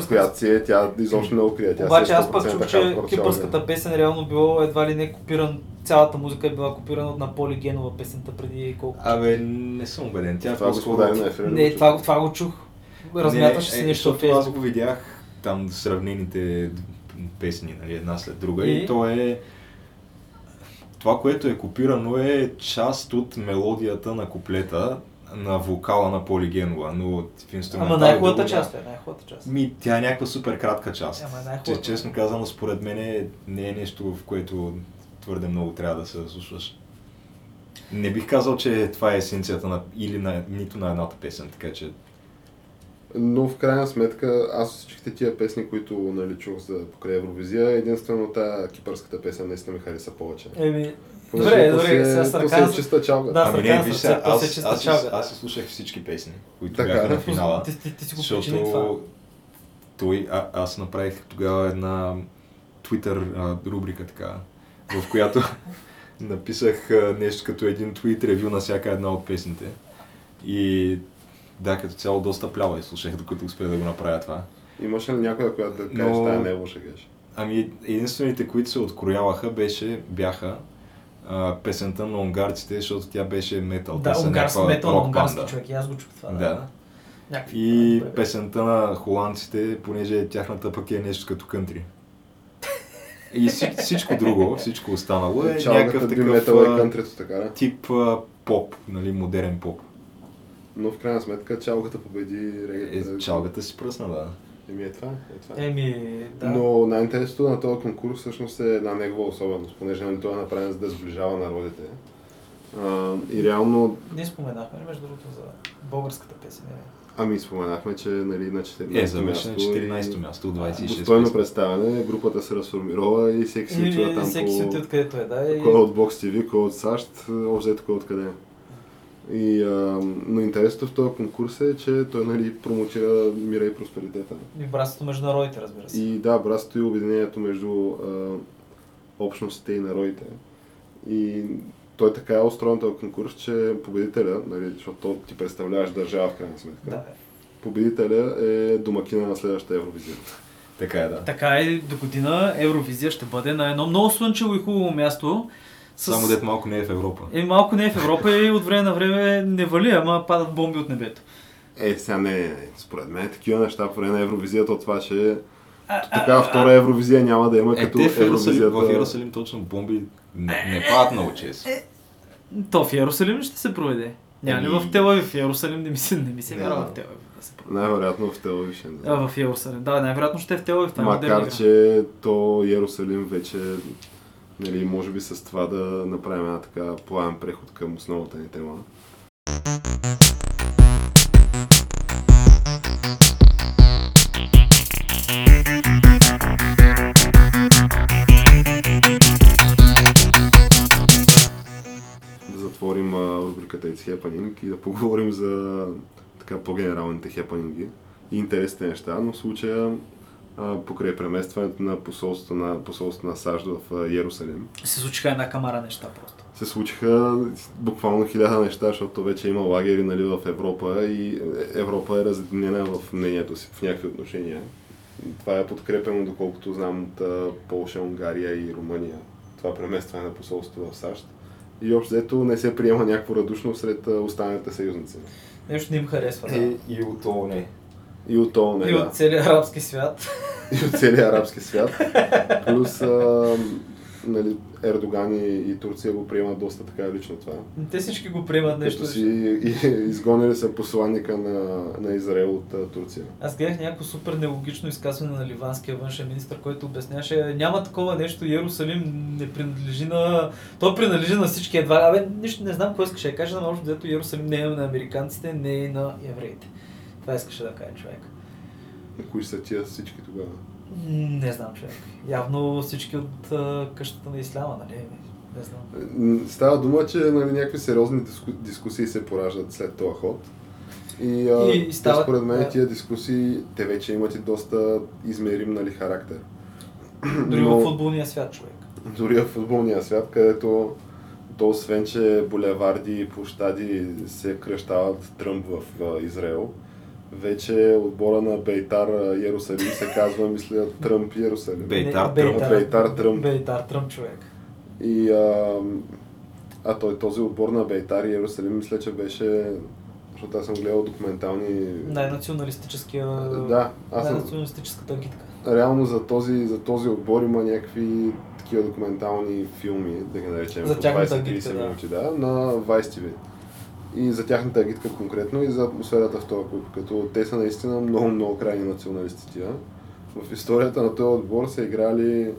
Която си е, тя изобщо не укрия. Тя Обаче е аз пък 100% чух, че кипърската песен реално било едва ли не копиран, цялата музика е била копирана от Наполи Генова песента преди колко. Абе, не съм убеден. Тя е Това по-скоро... господари на ефира. Не, това, това го чух. Размяташе Не, си е, нещо в защото аз го видях там сравнените песни, нали, една след друга и, И? то е... Това, което е копирано е част от мелодията на куплета на вокала на Полигенова, но в Ама инструментал най-хубавата част е, най-хубавата част. Ми, тя е някаква супер кратка част. Ама е Че, честно казано, според мен не е нещо, в което твърде много трябва да се заслушваш. Не бих казал, че това е есенцията на, или на, нито на едната песен, така че Но в крайна сметка, аз всичките тия песни, които нали, чух за покрай Евровизия, единствено тая кипърската песен наистина ми хареса повече. Еми, Понеже добре, добре, сега е сарказъм. чиста чалга. Да, Ами не, виж сега, аз, е аз, чиста аз, аз, слушах всички песни, които Така, бяха да. на финала. Ти, ти, ти си го причини това. Защото той, а, аз направих тогава една Twitter а, рубрика така, в която написах а, нещо като един твит ревю на всяка една от песните. И да, като цяло доста плява и слушах, докато успях да го направя това. Имаше ли някоя, която да кажеш, Но- тая не е лоша геш? Ами единствените, които се открояваха, беше, бяха а, песента на унгарците, защото тя беше метал. Да, унгарски метал на унгарски човек. И аз го чух това. Да. Някакви И бе. песента на холандците, понеже тяхната пък е нещо като кънтри. И всичко, друго, всичко останало е някакъв такъв е кънтрето, така да. тип а, поп, нали, модерен поп. Но в крайна сметка чалгата победи регета. Е, чалгата си пръсна, да. Еми е това, е това. Еми, да. Но най-интересното на този конкурс всъщност е една негова особеност, понеже нали, той е направен за да сближава народите. А, и реално, Ние споменахме, между другото, за българската песен. е. ами споменахме, че нали, на 14 Е, на място 14-то и място от 26 Достойно представяне, групата се разформирова и всеки си отива И там всеки отива откъдето е, да. Кой е от Box TV, кой е от САЩ, общо кой е откъде. И, а, но интересното в този конкурс е, че той нали, промотира мира и просперитета. И братството между народите, разбира се. И да, братството и обединението между а, общностите и народите. И той така е устроен този конкурс, че победителя, нали, защото ти представляваш държава в крайна сметка, Да. победителя е домакина на следващата Евровизия. Така е, да. Така и до година Евровизия ще бъде на едно много слънчево и хубаво място. С... Само дет малко не е в Европа. Е, малко не е в Европа и от време на време не вали, ама падат бомби от небето. Е, сега не, не, според мен такива неща по време на Евровизията от това, че А, така втора Евровизия няма да има Е, като те в Иерусалим, в Евровизията. Иерусалим точно бомби не, не падат много често. То в Иерусалим ли ще се проведе. Няма ли в Телавив? В Иерусалим не ми се, не ми се Не, вярва в Телавив да се проведе. Най-вероятно в Телавив ще не А, в Иерусалим. Да, най-вероятно ще е в Телавив. Е Макар, че то Иерусалим вече, нали, може би с това да направим една така плавен преход към основната ни тема. Да затворим рубриката It's Happening и да поговорим за така по-генералните хепанинги и интересните неща, но в случая покрай преместването на посолството на, посолството на САЩ в Иерусалим Се случиха една камара неща просто. се случиха буквално хиляда неща, защото вече има лагери нали, в Европа и Европа е разединена в мнението си в някакви отношения. Това е подкрепено, доколкото знам, от Полша, Унгария и Румъния. Това преместване на посолството в САЩ. И общо взето не се приема някакво радушно сред останалите съюзници. Нещо не им харесва. Да. Е, и от ООН. И от ООН, и да. от целия арабски свят. и от целия арабски свят. Плюс а, нали, Ердоган и, и Турция го приемат доста така лично това. Те всички го приемат нещо. Като си и- изгонили са посланника на, на Израел от а, Турция. Аз гледах някакво супер нелогично изказване на ливанския външен министр, който обясняваше, няма такова нещо, Иерусалим не принадлежи на... Той принадлежи на всички едва. Абе, нищо не знам какво искаше да каже, но общо взето Иерусалим не е на американците, не е на евреите. Това искаше да каже човек. Кои са тия всички тогава? Не знам човек. Явно всички от а, къщата на Исляма, нали? Не знам. Става дума, че нали, някакви сериозни диску, дискусии се пораждат след този ход. И, а, И- и те, стават- според мен да. тия дискусии, те вече имат и доста измерим нали, характер. Дори Но- в футболния свят човек. Дори в футболния свят, където то освен, че булеварди и площади се кръщават Тръмп в а, Израел, вече отбора на Бейтар а, Иерусалим се казва, мисля, Тръмп Иерусалим. Бейтар Тръмп. Бейтар Тръмп. Бейтар Тръмп човек. И а, а той, този отбор на Бейтар и Иерусалим, мисля, че беше, защото аз съм гледал документални... Най-националистическия... Да, аз съм- Най-националистическата агитка. Реално за този, за този отбор има някакви такива документални филми, да ги наречем, За по тяхната 20-30 агитка, да. минути, да, на Vice TV. И за тяхната агитка конкретно и за атмосферата в този клуб, като те са наистина много, много крайни националисти тия. В историята на този отбор са играли,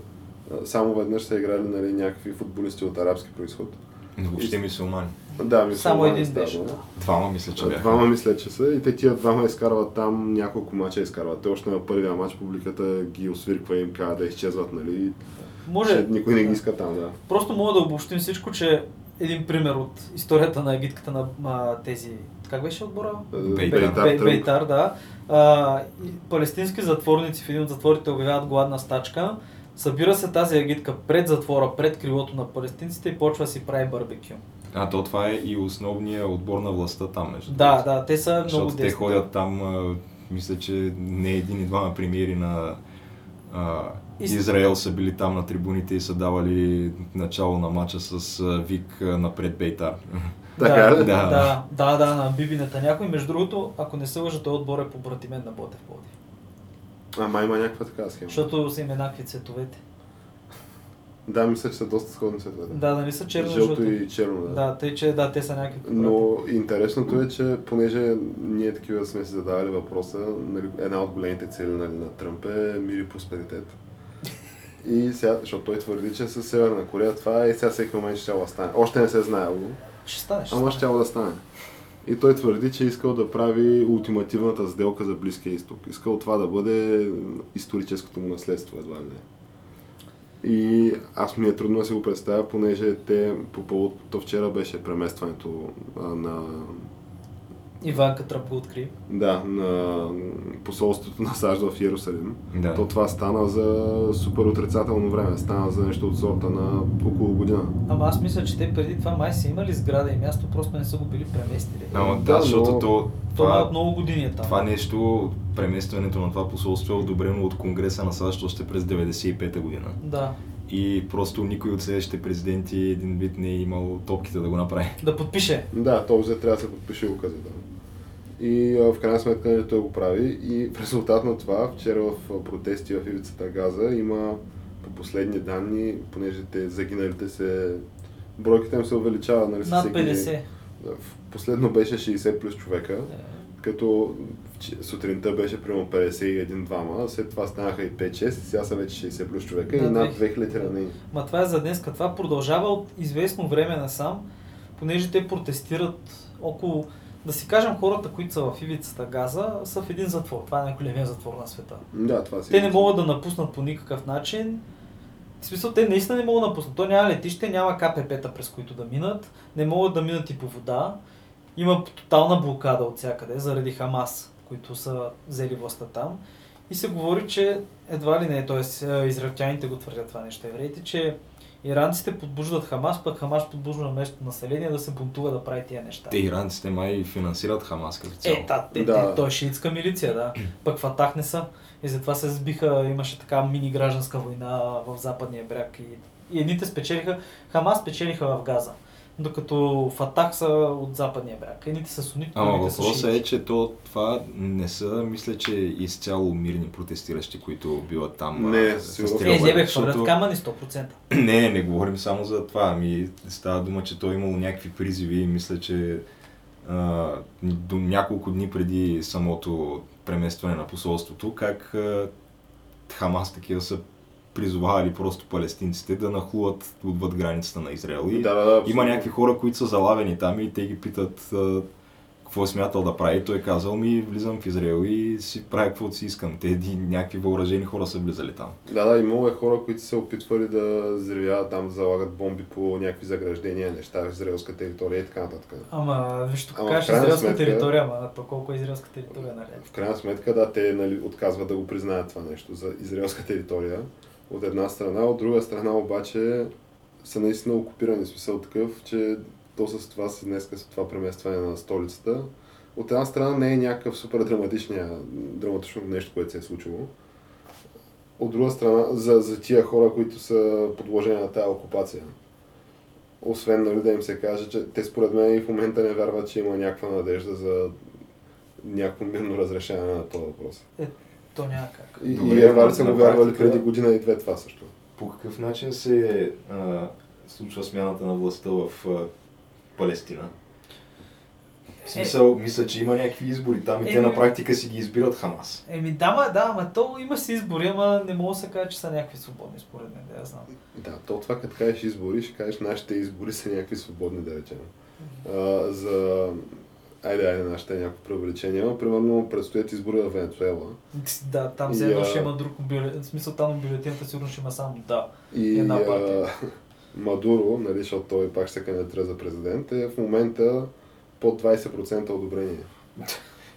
само веднъж са играли нали, някакви футболисти от арабски происход. Но въобще мисулмани. Да, мисля, Само един беше. да. Двама мисля, че бяха. Двама мисля, че са и те тия двама изкарват там няколко мача изкарват. Те още на първия матч публиката ги освирква и им казва да изчезват, нали? Може. Че никой не ги иска там, да. Просто мога да обобщим всичко, че един пример от историята на агитката на а, тези... Как беше отбора? Бейтар. Бе- Тръмп. Бейтар, да. А, палестински затворници в един от затворите обявяват гладна стачка. Събира се тази агитка пред затвора, пред крилото на палестинците и почва да си прави барбекю. А то това е и основният отбор на властта там, между Да, да, те са много Защото те десни. ходят там, мисля, че не един и двама премиери на а, Израел са били там на трибуните и са давали начало на матча с Вик напред Бейтар. Така да, ли? да, Да. да, да, да, на Бибинета някой. Между другото, ако не се лъжа, той отбор е по братимен на Ботев Пловдив. Ама има някаква такава схема. Защото са им еднакви цветовете. Да, мисля, че са доста сходни цветовете. Да, нали са черно Жълто и черно, да. Да, тъй че да, те са някакви. Но интересното е, че понеже ние такива сме си задавали въпроса, нали, една от големите цели нали, на Тръмп е мир и просперитет. И сега, защото той твърди, че с Северна Корея това е и сега всеки момент ще да стане. Още не се е знаело, Ще стане, ще ама ще да стане. И той твърди, че е искал да прави ултимативната сделка за Близкия изток. Искал това да бъде историческото му наследство, едва ли не. И аз ми е трудно да си го представя, понеже те по повод, то вчера беше преместването на, Иванка Тръмп го откри. да, на посолството на САЩ в Иерусалим. Да. То това стана за супер отрицателно време, стана за нещо от сорта на около година. Ама аз мисля, че те преди това май са имали сграда и място, просто не са го били преместили. Ама Да, да, защото но- то, Това това, от много години е там. това нещо, преместването на това посолство е одобрено от Конгреса на САЩ още през 95-та година. Да. И просто никой от следващите президенти един вид не е имал топките да го направи. Да подпише. Да, то взе трябва да се подпише указа. Да. И в крайна сметка нали, той го прави и в резултат на това, вчера в протести в ивицата Газа има по последни данни, понеже те загиналите се, бройката им се увеличава. Нали, Над всеки- 50. Да, в- Последно беше 60 плюс човека, Е, като сутринта беше примерно 51-2, след това станаха и 5-6, сега са вече 60 плюс човека Да, и над 2000 2000 ранени. Ма това е за днеска. Това продължава от известно време насам, понеже те протестират около, да си кажем, хората, които са в ивицата Газа, са в един затвор. Това е най-големия затвор на света. Да, това си Те не могат да напуснат по никакъв начин. В смисъл, те наистина не могат да напуснат. То няма летище, няма КПП-та, през които да минат. Не могат да минат и по вода. Има тотална блокада от всякъде заради Хамас, които са взели властта там. И се говори, че едва ли не, т.е. израелтяните го твърдят това нещо, евреите, че иранците подбуждат Хамас, пък Хамас подбужда местното население да се бунтува да прави тия неща. Те иранците май финансират Хамас като цяло. Е, да, те, Да. Те, той е шиитска милиция, да. Пък в Атах не са. И затова се сбиха, имаше така мини гражданска война в западния бряг. И, и едните спечелиха, Хамас спечелиха в Газа. Докато в Атах са от западния бряг. Едните са сунити, Ама въпросът е, че то, това не са, мисля, че изцяло мирни протестиращи, които биват там. Не, а, със с сигурност. Е, не бе, защото- хвърлят камъни 100%. Не, не говорим само за това. Ами става дума, че той е имало някакви призиви и мисля, че а, до няколко дни преди самото преместване на посолството, как а, Хамас такива са призовавали просто палестинците да нахлуват отвъд границата на Израел. И Да, да, да, има някакви хора, които са залавени там и те ги питат какво е смятал да прави. Той е казал ми, влизам в Израел и си правя каквото си искам. Те някакви въоръжени хора са влизали там. Да, да, имало е хора, които се опитвали да взривяват там, да залагат бомби по някакви заграждения, неща в израелска територия и така нататък. Ама, виж, тук Ама кажеш израелска сметка- територия, ама то колко е израелска територия, нали? В крайна сметка, да, те нали, отказват да го признаят това нещо за израелска територия. От една страна, от друга страна обаче са наистина окупирани. Смисъл такъв, че то с това си днес, с това преместване на столицата, от една страна не е някакъв супер драматичния, драматично нещо, което се е случило. От друга страна, за, за тия хора, които са подложени на тази окупация. Освен нали, да им се каже, че те според мен и в момента не вярват, че има някаква надежда за някакво мирно разрешение на този въпрос. То няма как. И, Добре, и едва ли са го вярвали преди година и две това също. По какъв начин се а, случва смяната на властта в а, Палестина? В смисъл, мисля, че има някакви избори там и те Е, на практика си ги избират Хамас. Еми да, ма, да, ама то има си избори, ама не мога да се каже, че са някакви свободни, според мен, да я знам. Да, то това като кажеш избори, ще кажеш нашите избори са някакви свободни, да речем. А, за... Айде, айде, нашите е някакво преувеличение, но примерно предстоят избори в Венецуела. Да, там И, все едно а, ще има друг бюлетин. В смисъл там на бюлетината сигурно ще има само да. И Една а, партия. Мадуро, нали, защото той пак ще се кандидатира за президент, е в момента под 20% одобрение.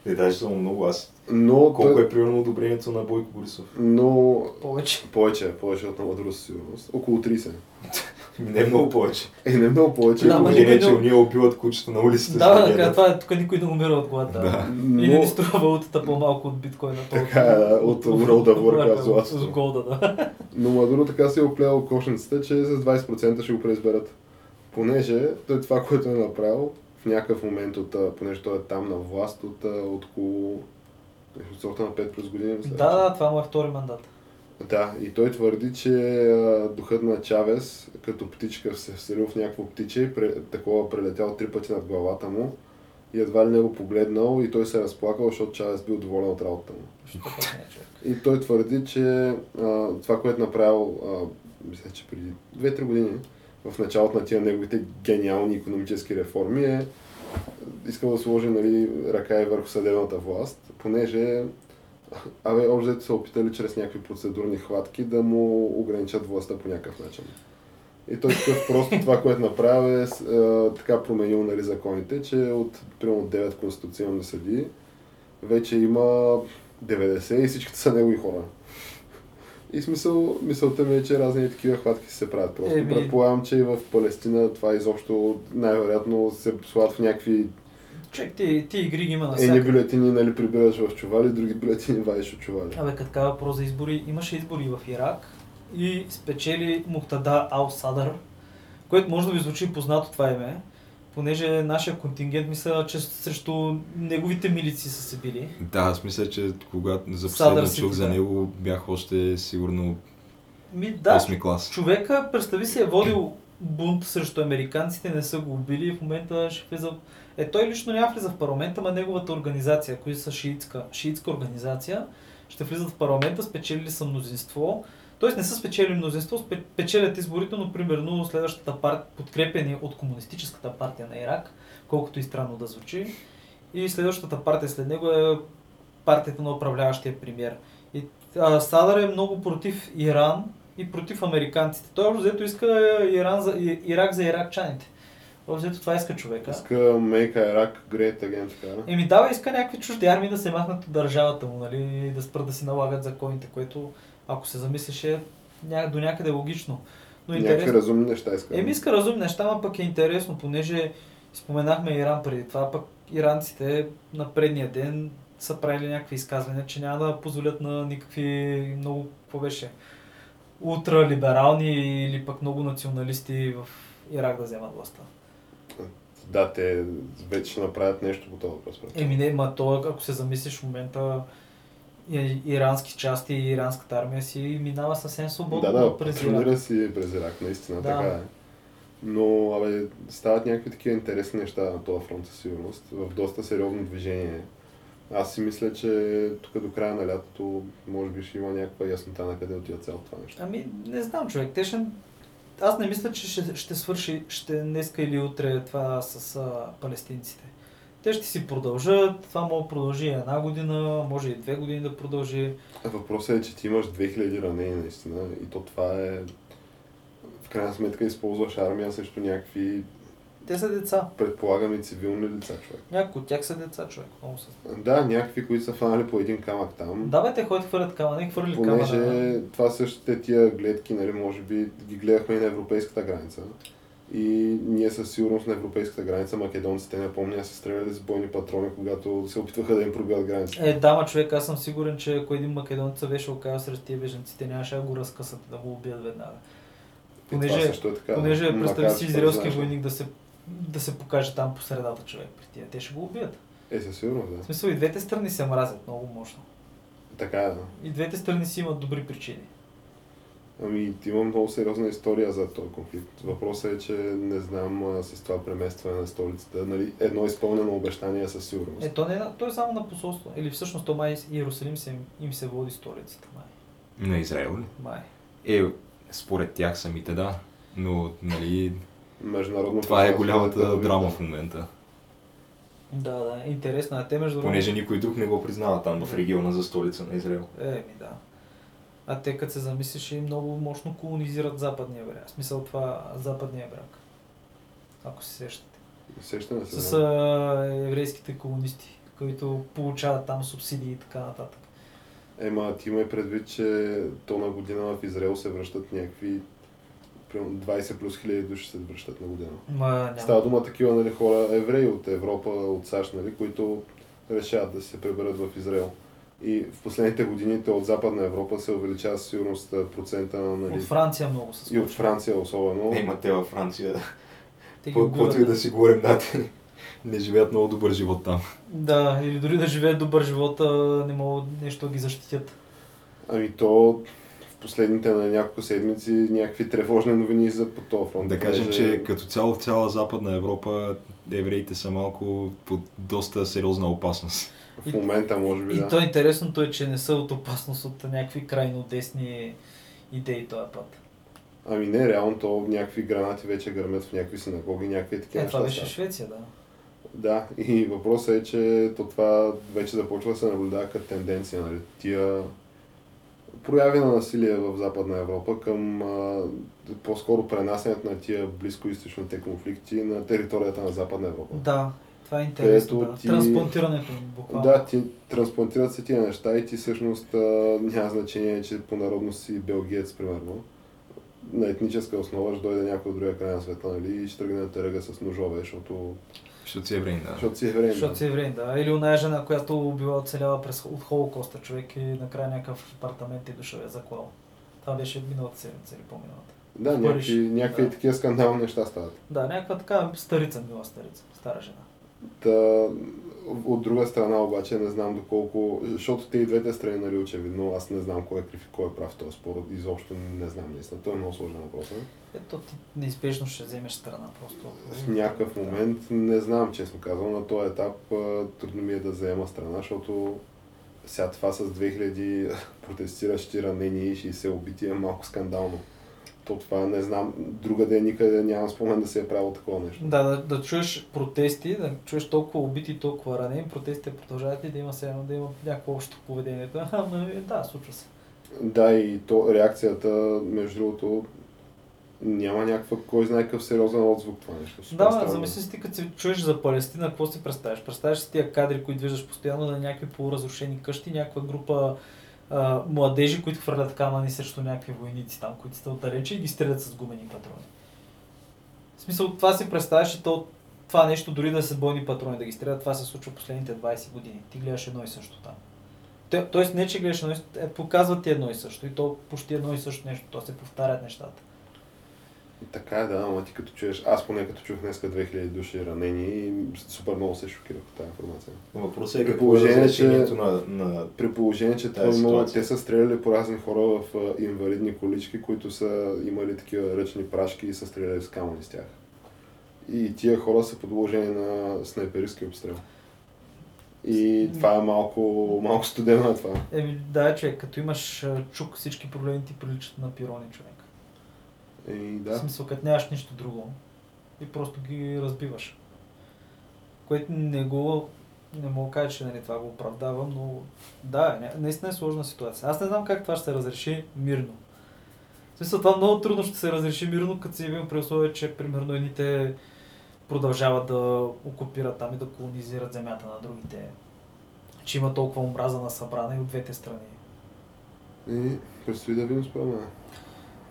Е, даже само много аз. Но, Колко той- е примерно одобрението на Бойко Борисов? но Повече. повече, повече от на Мадуро със сигурност. Около 30. Не много повече. Е, не много повече. Да, но- Положение, никой че не- уния убиват кучета на улицата. Да, се така, гледат. това е, тук никой не умира от глада. Да. И не ни Но, струва валутата по-малко от биткоина. Така е, да, от World of Warcraft. От голда, да. но Мадуро така си е оплел кошницата, че с 20% ще го преизберат. Понеже той това, което е направил, в някакъв момент, от, понеже той е там на власт, от, от около от сорта на 5 плюс години. мисля, Да, да, това му е втори мандат. Да, и той твърди, че духът на Чавес, като птичка се вселил в някакво птиче, такова прелетял три пъти над главата му и едва ли не го погледнал и той се е разплакал, защото Чавес бил доволен от работата му. И той твърди, че а, това, което е направил, а, мисля, че преди 2-3 години, в началото на тия неговите гениални економически реформи е искал да сложи нали, ръка и върху съдебната власт, понеже абе, общо са опитали чрез някакви процедурни хватки да му ограничат властта по някакъв начин. И той такъв просто това, което направил е а, така променил нали, законите, че от примерно 9 конституционни съдии вече има 90 и всичките са негови хора. И смисъл, мисълта ми е, че разни такива хватки се правят. Просто Еми- предполагам, че и в Палестина това изобщо най-вероятно се слагат в някакви Човек, ти, ти игри ги има на едни бюлетини, нали, прибираш в чували, други бюлетини вадиш от чували. Абе, като така въпрос за избори, имаше избори в Ирак и спечели Мухтада Ал Садър, което може да ви звучи познато това име, понеже нашия контингент мисля, че срещу неговите милици са се били. Да, аз мисля, че когато за последно чух за него, бях още сигурно Ми, да, 8 клас. човека, представи си, е водил бунт срещу американците, не са го убили и в момента ще влиза... Е, той лично няма влиза в парламента, ама неговата организация, които са шиитска, шиитска организация, ще влизат в парламента, спечелили са мнозинство. Тоест не са спечелили мнозинство, печелят изборите, но примерно следващата партия, подкрепени от комунистическата партия на Ирак, колкото и странно да звучи. И следващата партия след него е партията на управляващия премьер. И а, Садър е много против Иран и против американците. Той общо взето иска Иран за, Ирак за иракчаните. Общо взето това иска човека. Иска Make Iraq Great Again, така да? Еми дава, иска някакви чужди армии да се махнат от държавата му, нали, да спрат да си налагат законите, което, ако се замислиш, е ня... до някъде логично. Но Някакви интересно. разумни неща иска. Еми иска разумни неща, но пък е интересно, понеже споменахме Иран преди това, пък иранците на предния ден са правили някакви изказвания, че няма да позволят на никакви много, какво беше, ултралиберални или пък много националисти в Ирак да вземат властта. Да, те вече ще направят нещо по този въпрос. Еми не, ма то, ако се замислиш в момента, ирански части и иранската армия си минава съвсем свободно Да, да, през Ирак. си през Ирак, наистина, Да. така е. Но, абе, стават някакви такива интересни неща на този фронт със сигурност, в доста сериозно движение. Аз си мисля, че тук до края на лятото може би ще има някаква яснота на къде отива цялото това нещо. Ами, не знам, човек. Те ще... Аз не мисля, че ще, ще свърши ще днеска или утре това с а, палестинците. Те ще си продължат, това може да продължи една година, може и две години да продължи. Въпросът е, че ти имаш 2000 ранени наистина и то това е в крайна сметка използваш армия срещу някакви, Те са деца. предполагам и цивилни лица, човек. Някои от тях са деца, човек. Много са. Да, някакви, които са фанали по един камък там. Да, бе, те ходят хвърлят камъни, хвърли Понеже камъна. това същите тия гледки, нали, може би ги гледахме и на европейската граница. И ние със сигурност на европейската граница македонците, не помня, се стреляли с бойни патрони, когато се опитваха да им пробиват границата. Е, да, ма човек, аз съм сигурен, че ако един македонец беше оказал сред тия беженците, нямаше да го разкъсат, да го убият веднага. Понеже, е така. понеже представи си израелски войник да се, да се покаже там по средата човек при тия. Те ще го убият. Е, със сигурност, В да. смисъл и двете страни се мразят много мощно. Така е, да. И двете страни си имат добри причини. Ами, имам много сериозна история за този конфликт. Въпросът е, че не знам а, с това преместване на столицата. Нали, едно изпълнено обещание със сигурност. Е, то, не, е то е само на посолство. Или всъщност то май Иерусалим се, им се води столицата. Май. На Израел ли? май. Е, според тях самите да. Но, нали, Международно това е голямата Тель Авив, драма да. в момента. Да, да, интересно е. Те между другото- Понеже никой друг не го признава там в региона за столица на Израел. Е, ми да. А те като се замислиш и много мощно колонизират западния бряг. В смисъл това западния бряг. Ако се сещате. Сещаме се. С да. а, еврейските колонисти, които получават там субсидии и така нататък. Ема, ти имай предвид, че то на година в Израел се връщат някакви примерно 20 плюс хиляди души се връщат на година. Ма, няма. Става дума такива нали, хора, евреи от Европа, от САЩ, нали, които решават да се приберат в Израел. И в последните години от Западна Европа се увеличава със сигурност процента на... Нали, От Франция много се и от случва. Франция особено. Е, ма те във Франция, каквото и да си говорим, да, те не живеят много добър живот там. Да, или дори да живеят добър живот, не могат нещо да ги защитят. Ами то последните на няколко седмици някакви тревожни новини за по този фронт. Да кажем, понеже че като цяло в цяла Западна Европа евреите са малко под доста сериозна опасност. В момента може би И да. то интересното е, че не са от опасност от някакви крайно десни идеи този път. Ами не, реално то някакви гранати вече гърмят в някакви синагоги, някакви такива Е, това беше. Швеция, да. Да, и въпросът е, че то това вече започва да се наблюдава като тенденция. Нали? Тия прояви на насилие в Западна Европа към а, по-скоро пренасенето на тия близко-источните конфликти на територията на Западна Европа. Да, това е интересно. Да. ти- Трансплантирането буквално. Да, ти трансплантират се тия неща и ти всъщност а, няма значение, че по народност си белгиец, примерно. На етническа основа ще дойде някой от другия край на света, нали, и ще тръгне да те ръга с ножове, защото, Защото си евреин, да. защото си евреин. Защото си евреин, да. Или оная жена, която била оцеляла през, от Холокоста човек и накрая някакъв апартамент и дошъл е заклал. Това беше миналата седмица или по-миналата. Да, някакви, някакви Да. такива скандални неща стават. Да, някаква така старица, мила старица, стара жена. Та, от друга страна обаче не знам доколко, защото те и двете страни, нали, очевидно, аз не знам кой е крив и кой е прав този спор, изобщо не знам наистина. Той е много сложен въпрос. не? Ето ти неизбежно ще вземеш страна просто. В някакъв момент не знам, честно казвам, на този етап трудно ми е да взема страна, защото сега това с 2000 протестиращи ранени и 60 убити е малко скандално. То това не знам, друга ден никъде нямам спомен да се е правило такова нещо. Да, да, да чуеш протести, да чуеш толкова убити, толкова ранени, протестите продължават и да има, сега, да има някакво общо поведение. Ама, да, случва се. Да, и то реакцията, между другото, няма някаква, кой знае какъв сериозен отзвук това нещо. Супер Да, странно. замисли си ти, като се чуеш за Палестина, какво си представяш? Представяш си тия кадри, които виждаш постоянно на някакви полуразрушени къщи, някаква група а, младежи, които хвърлят камъни срещу някакви войници там, които са отдалече и ги стрелят с гумени патрони. В смисъл, това си представяш и то, това нещо, дори да са бойни патрони, да ги стрелят, това се случва последните 20 години. Ти гледаш едно и също там. Тоест не, че гледаш едно и също, е, показват ти едно и също. И то почти едно и също нещо. То се повтарят нещата. Така е, да, ама ти като чуеш, аз поне като чух днеска 2000 души ранени, супер много се шокирах от тази информация. Въпросът е При какво е положение, че- на, на... При положение, че това Тази много, те са стреляли по разни хора в инвалидни колички, които са имали такива ръчни прашки и са стреляли с камъни с тях. И тия хора са подложени на снайперски обстрел. И това е малко, малко студено на това. Еми, да, човек, като имаш чук, всички проблеми ти приличат на пирони, човек. В да, смисъл, като нямаш нищо друго и просто ги разбиваш. Което не го, не мога да кажа, че нали, това го оправдавам, но да, ня- наистина е сложна ситуация. Аз не знам как това ще се разреши мирно. В смисъл, това много трудно ще се разреши мирно, като се явим при условие, че примерно едните продължават да окупират там и да колонизират земята на другите. Че има толкова омраза на събрана и от двете страни. и предстои да видим според мен.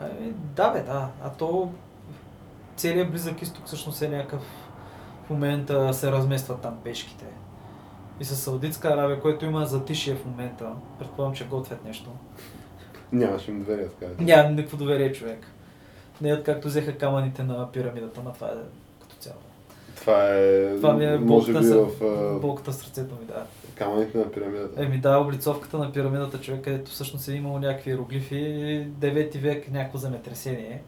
Ами, да, бе, да. А то целият близък изток всъщност е някакъв в момента се разместват там пешките. И с Саудитска Аравия, което има затишие в момента, предполагам, че готвят нещо. Нямаш им доверие, така. Нямам никакво доверие, човек. Не от както взеха камъните на пирамидата, но това е като цяло. Това е, Това ми е може би в... болката в сърцето ми, да. Камъните на пирамидата. Еми да, облицовката на пирамидата, човек, където всъщност е имало някакви иероглифи, 9 век някакво земетресение,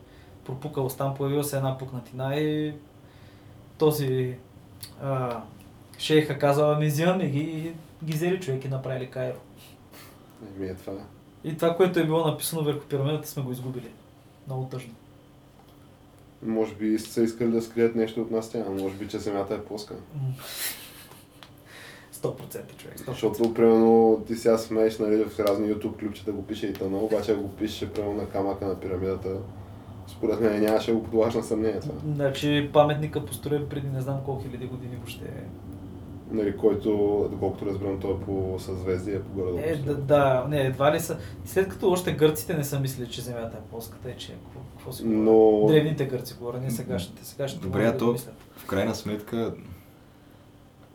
пропукало там, появила се една пукнатина и този а, шейха казал, ами взимаме ги и ги взели човек и направили Кайро. Еми е това. И това, което е било написано върху пирамидата, сме го изгубили. Много тъжно. Може би са искали да скрият нещо от нас тя, може би, че земята е плоска. М. 100% човек. 100%. Защото, примерно, ти сега смееш, нали, в разни YouTube клипчета го пише и тъно, обаче ако го пише, примерно, на камъка на пирамидата, според мен нямаше го подлагаш на съмнение това. Значи паметника построен преди не знам колко хиляди години въобще. нали, който, доколкото разбирам, той е по съзвездие, по горе Е, да, да, не, едва ли са. След като още гърците не са мислили, че земята е плоската, е, че какво, какво си говоря? Но Древните гърци говоря, не сегашните. Сегашните Добре, а то-. В крайна сметка,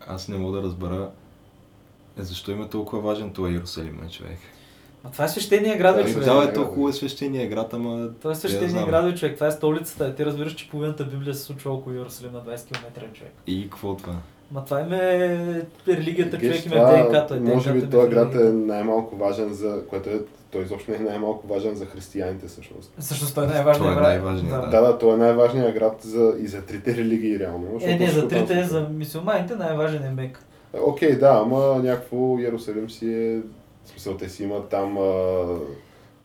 аз не мога да разбера е, защо има толкова важен този Иерусалим, човек. А това е свещения град, Да, човек. Да, е толкова е свещения град, ама... Това е свещения град, човек. Това е столицата. Ти разбираш, че половината Библия се случва около Иерусалим на 20 км, човек. И какво това? Ма това им е религията, човек им е това, ДНК-то. Е, Може би този е град е най-малко важен за, което е, той изобщо не е най-малко важен за християните всъщност. Всъщност той е най-важният е град. най-важният, Да, да, той е най-важният град за, и за трите религии реално. Е, не, за там трите, се- за мисюлманите най-важен е Мек. Е, Окей, да, ама някакво Иерусалим си е, в смисъл те си имат там, а,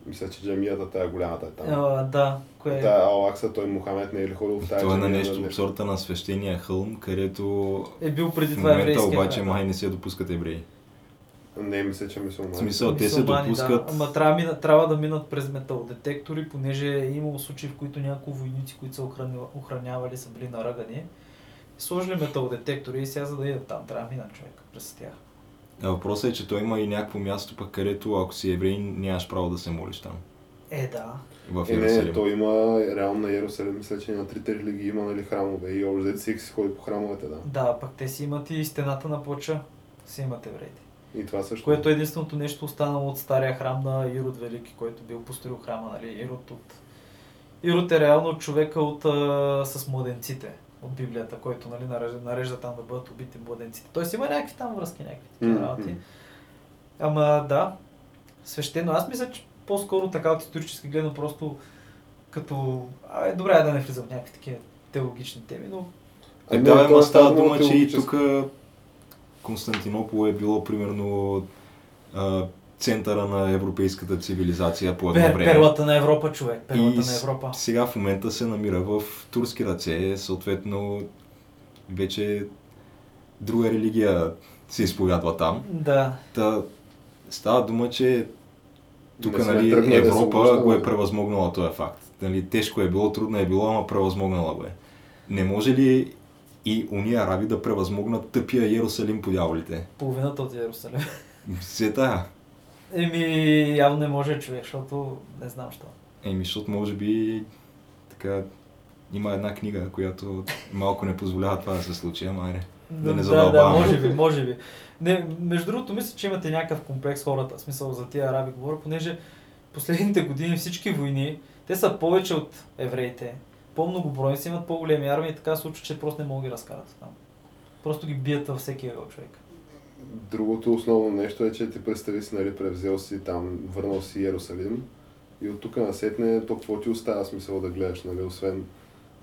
мисля, че джамията тая голямата е там. А, да, кое е? Та Алакса, той Мохамед не е ли ходил в тази Това е на нещо от сорта на свещения хълм, където Е бил преди в това момента еврейския обаче май не се допускат евреи. Не, мисля, че мисля. В смисъл, те се допускат... Да. Ама трябва, мина- трябва да минат през металодетектори, понеже е имало случаи, в които някои войници, които са охранявали, са били наръгани. Сложили металодетектори и сега за да идат там, трябва да минат човек през тях. А въпросът е, че той има и някакво място, пък където ако си еврей, нямаш право да се молиш там. Е, да. В Е, не, той има реално на Иерусалим, мисля, че на трите религии има нали, храмове и общо всеки си ходи по храмовете, да. Да, пък те си имат и стената на плача. Си имат евреите. И това също. Което е единственото нещо останало от стария храм на Ирод Велики, който бил построил храма, нали? Ирод от... Ирод е реално човека от, а, с младенците от Библията, който нали, нарежда, нарежда там да бъдат убити младенците. Тоест има някакви там връзки, някакви такива Мгм. работи. Ама да, свещено. Аз мисля, че по-скоро така от исторически гледно просто като... А, е, добре да не влизам в някакви такива теологични теми, но Е, не, да, ама е става дума, че и тук Константинопол е било примерно а, центъра на европейската цивилизация по едно пер, време. перлата на Европа, човек. Перлата И на Европа. сега в момента се намира в турски ръце, съответно вече друга религия се изповядва там. Да. Та, става дума, че тук нали, Европа го е превъзмогнала този факт. Нали, тежко е било, трудно е било, ама превъзмогнала го е. Не може ли и уния араби да превъзмогнат тъпия Иерусалим по дяволите? Половината от Иерусалим. Се тая. Еми, явно не може човек, защото не знам що. Еми, защото може би така има една книга, която малко не позволява това да се случи, ама айде. Да не да, да, задълбаваме. може би, може би. Не, между другото, мисля, че имате някакъв комплекс хората, в смисъл за тия араби говоря, понеже последните години всички войни, те са повече от евреите, по-многобройни са, имат по-големи армии и така се случва, че просто не могат да ги разкарат там. Просто ги бият във всеки ъгъл човек. Другото основно нещо е, че ти представи си, нали, превзел си там, върнал си Иерусалим и от тук насетне, то какво ти остава смисъл да гледаш, нали, освен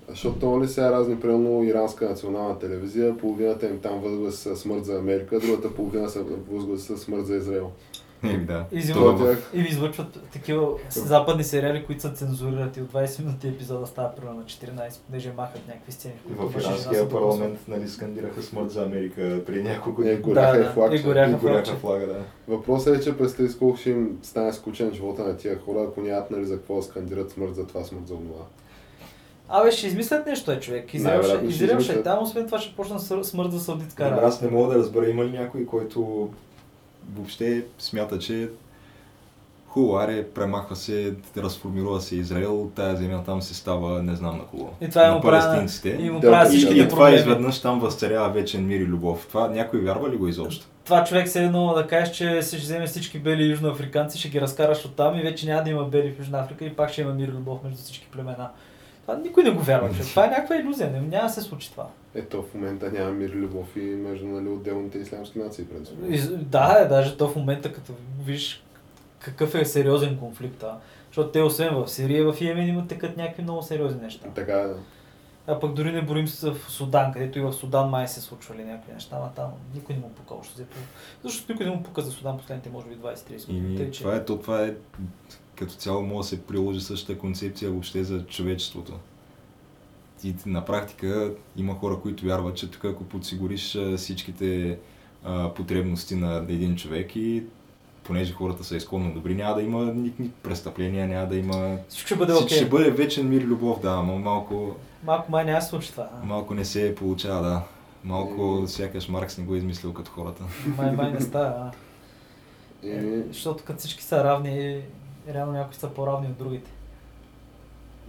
защото то нали сега разни, примерно иранска национална телевизия, половината им там възглас смърт за Америка, другата половина са възглас смърт за Израел. Еми да. И Това Това в- тях, И ви излъчват такива западни сериали, които са цензурирати от 20 минути епизода става примерно на 14, понеже махат някакви сцени. в и иранския парламент нали, скандираха смърт за Америка преди няколко е, дни. горяха Да, и флаг. и че- горяха И горяха флага, да. Въпросът е, че представи си колко ще им стане скучен живота на тия хора, ако нямат нали, за какво скандират смърт за това, смърт за това. Абе, ще измислят нещо, е, човек. Израел ще, ще е измислят. там, освен това ще почна смърт за Саудитска Добре, Арабия. аз не мога да разбера има ли някой, който въобще смята, че хубаво, аре, премахва се, разформирува се Израел, тая земя там се става не знам на кого. И това на му прави- палестинците. И му Да, и- И, всичките и това изведнъж там възцарява вечен мир и любов. Това някой вярва ли го изобщо? Това човек се едно да кажеш, че ще вземе всички бели южноафриканци, ще ги разкараш от там и вече няма да има бели в Южна Африка и пак ще има мир и любов между всички племена. Това никой не го вярва, човек. Това е някаква иллюзия. Не, няма да се случи това. Ето в момента няма мир любов и между нали, отделните ислямски нации, принципно. Да, е, даже то в момента, като виж какъв е сериозен конфликт, а? защото те освен в Сирия, в Йемен имат текат някакви много сериозни неща. Така е. да. А пък дори не борим се в Судан, където и в Судан май се случвали някакви неща, ама там никой не му пука още. Защото никой не му пука за Судан последните, може би 20-30 години. Че... това е, то, това е като цяло може да се приложи същата концепция въобще за човечеството. И на практика има хора, които вярват, че тук ако подсигуриш всичките а, потребности на един човек и понеже хората са изконно добри, няма да има никакви престъпления, няма да има... Всичко ще бъде окей. Ще бъде вечен мир и любов, да, но малко, Малко май няма случи това. малко не се получава, да. Малко Е. сякаш Маркс не го е измислил като хората. Май, май не става. Е, защото като всички са равни, реално някои са по-равни от другите.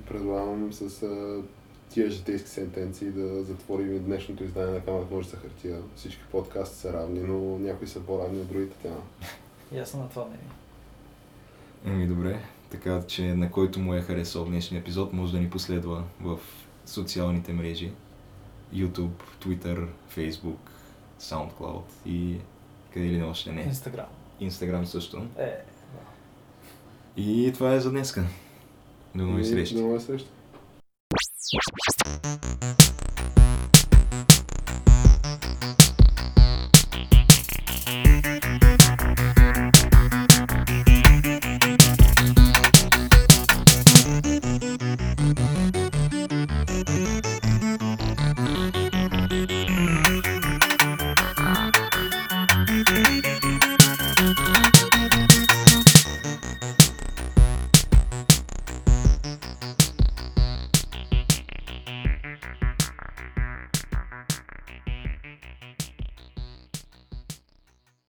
предлагам с а, тия житейски сентенции да затворим и днешното издание на Камерата може за хартия. Всички подкасти са равни, но някои са по-равни от другите тема. Съм на това мнение. Еми добре, така че на който му е харесал днешния епизод, може да ни последва в социалните мрежи. YouTube, Twitter, Facebook, SoundCloud и къде ли не още не. Инстаграм. Instagram също. Е, и това е за днеска. До нови срещи. До нови срещи.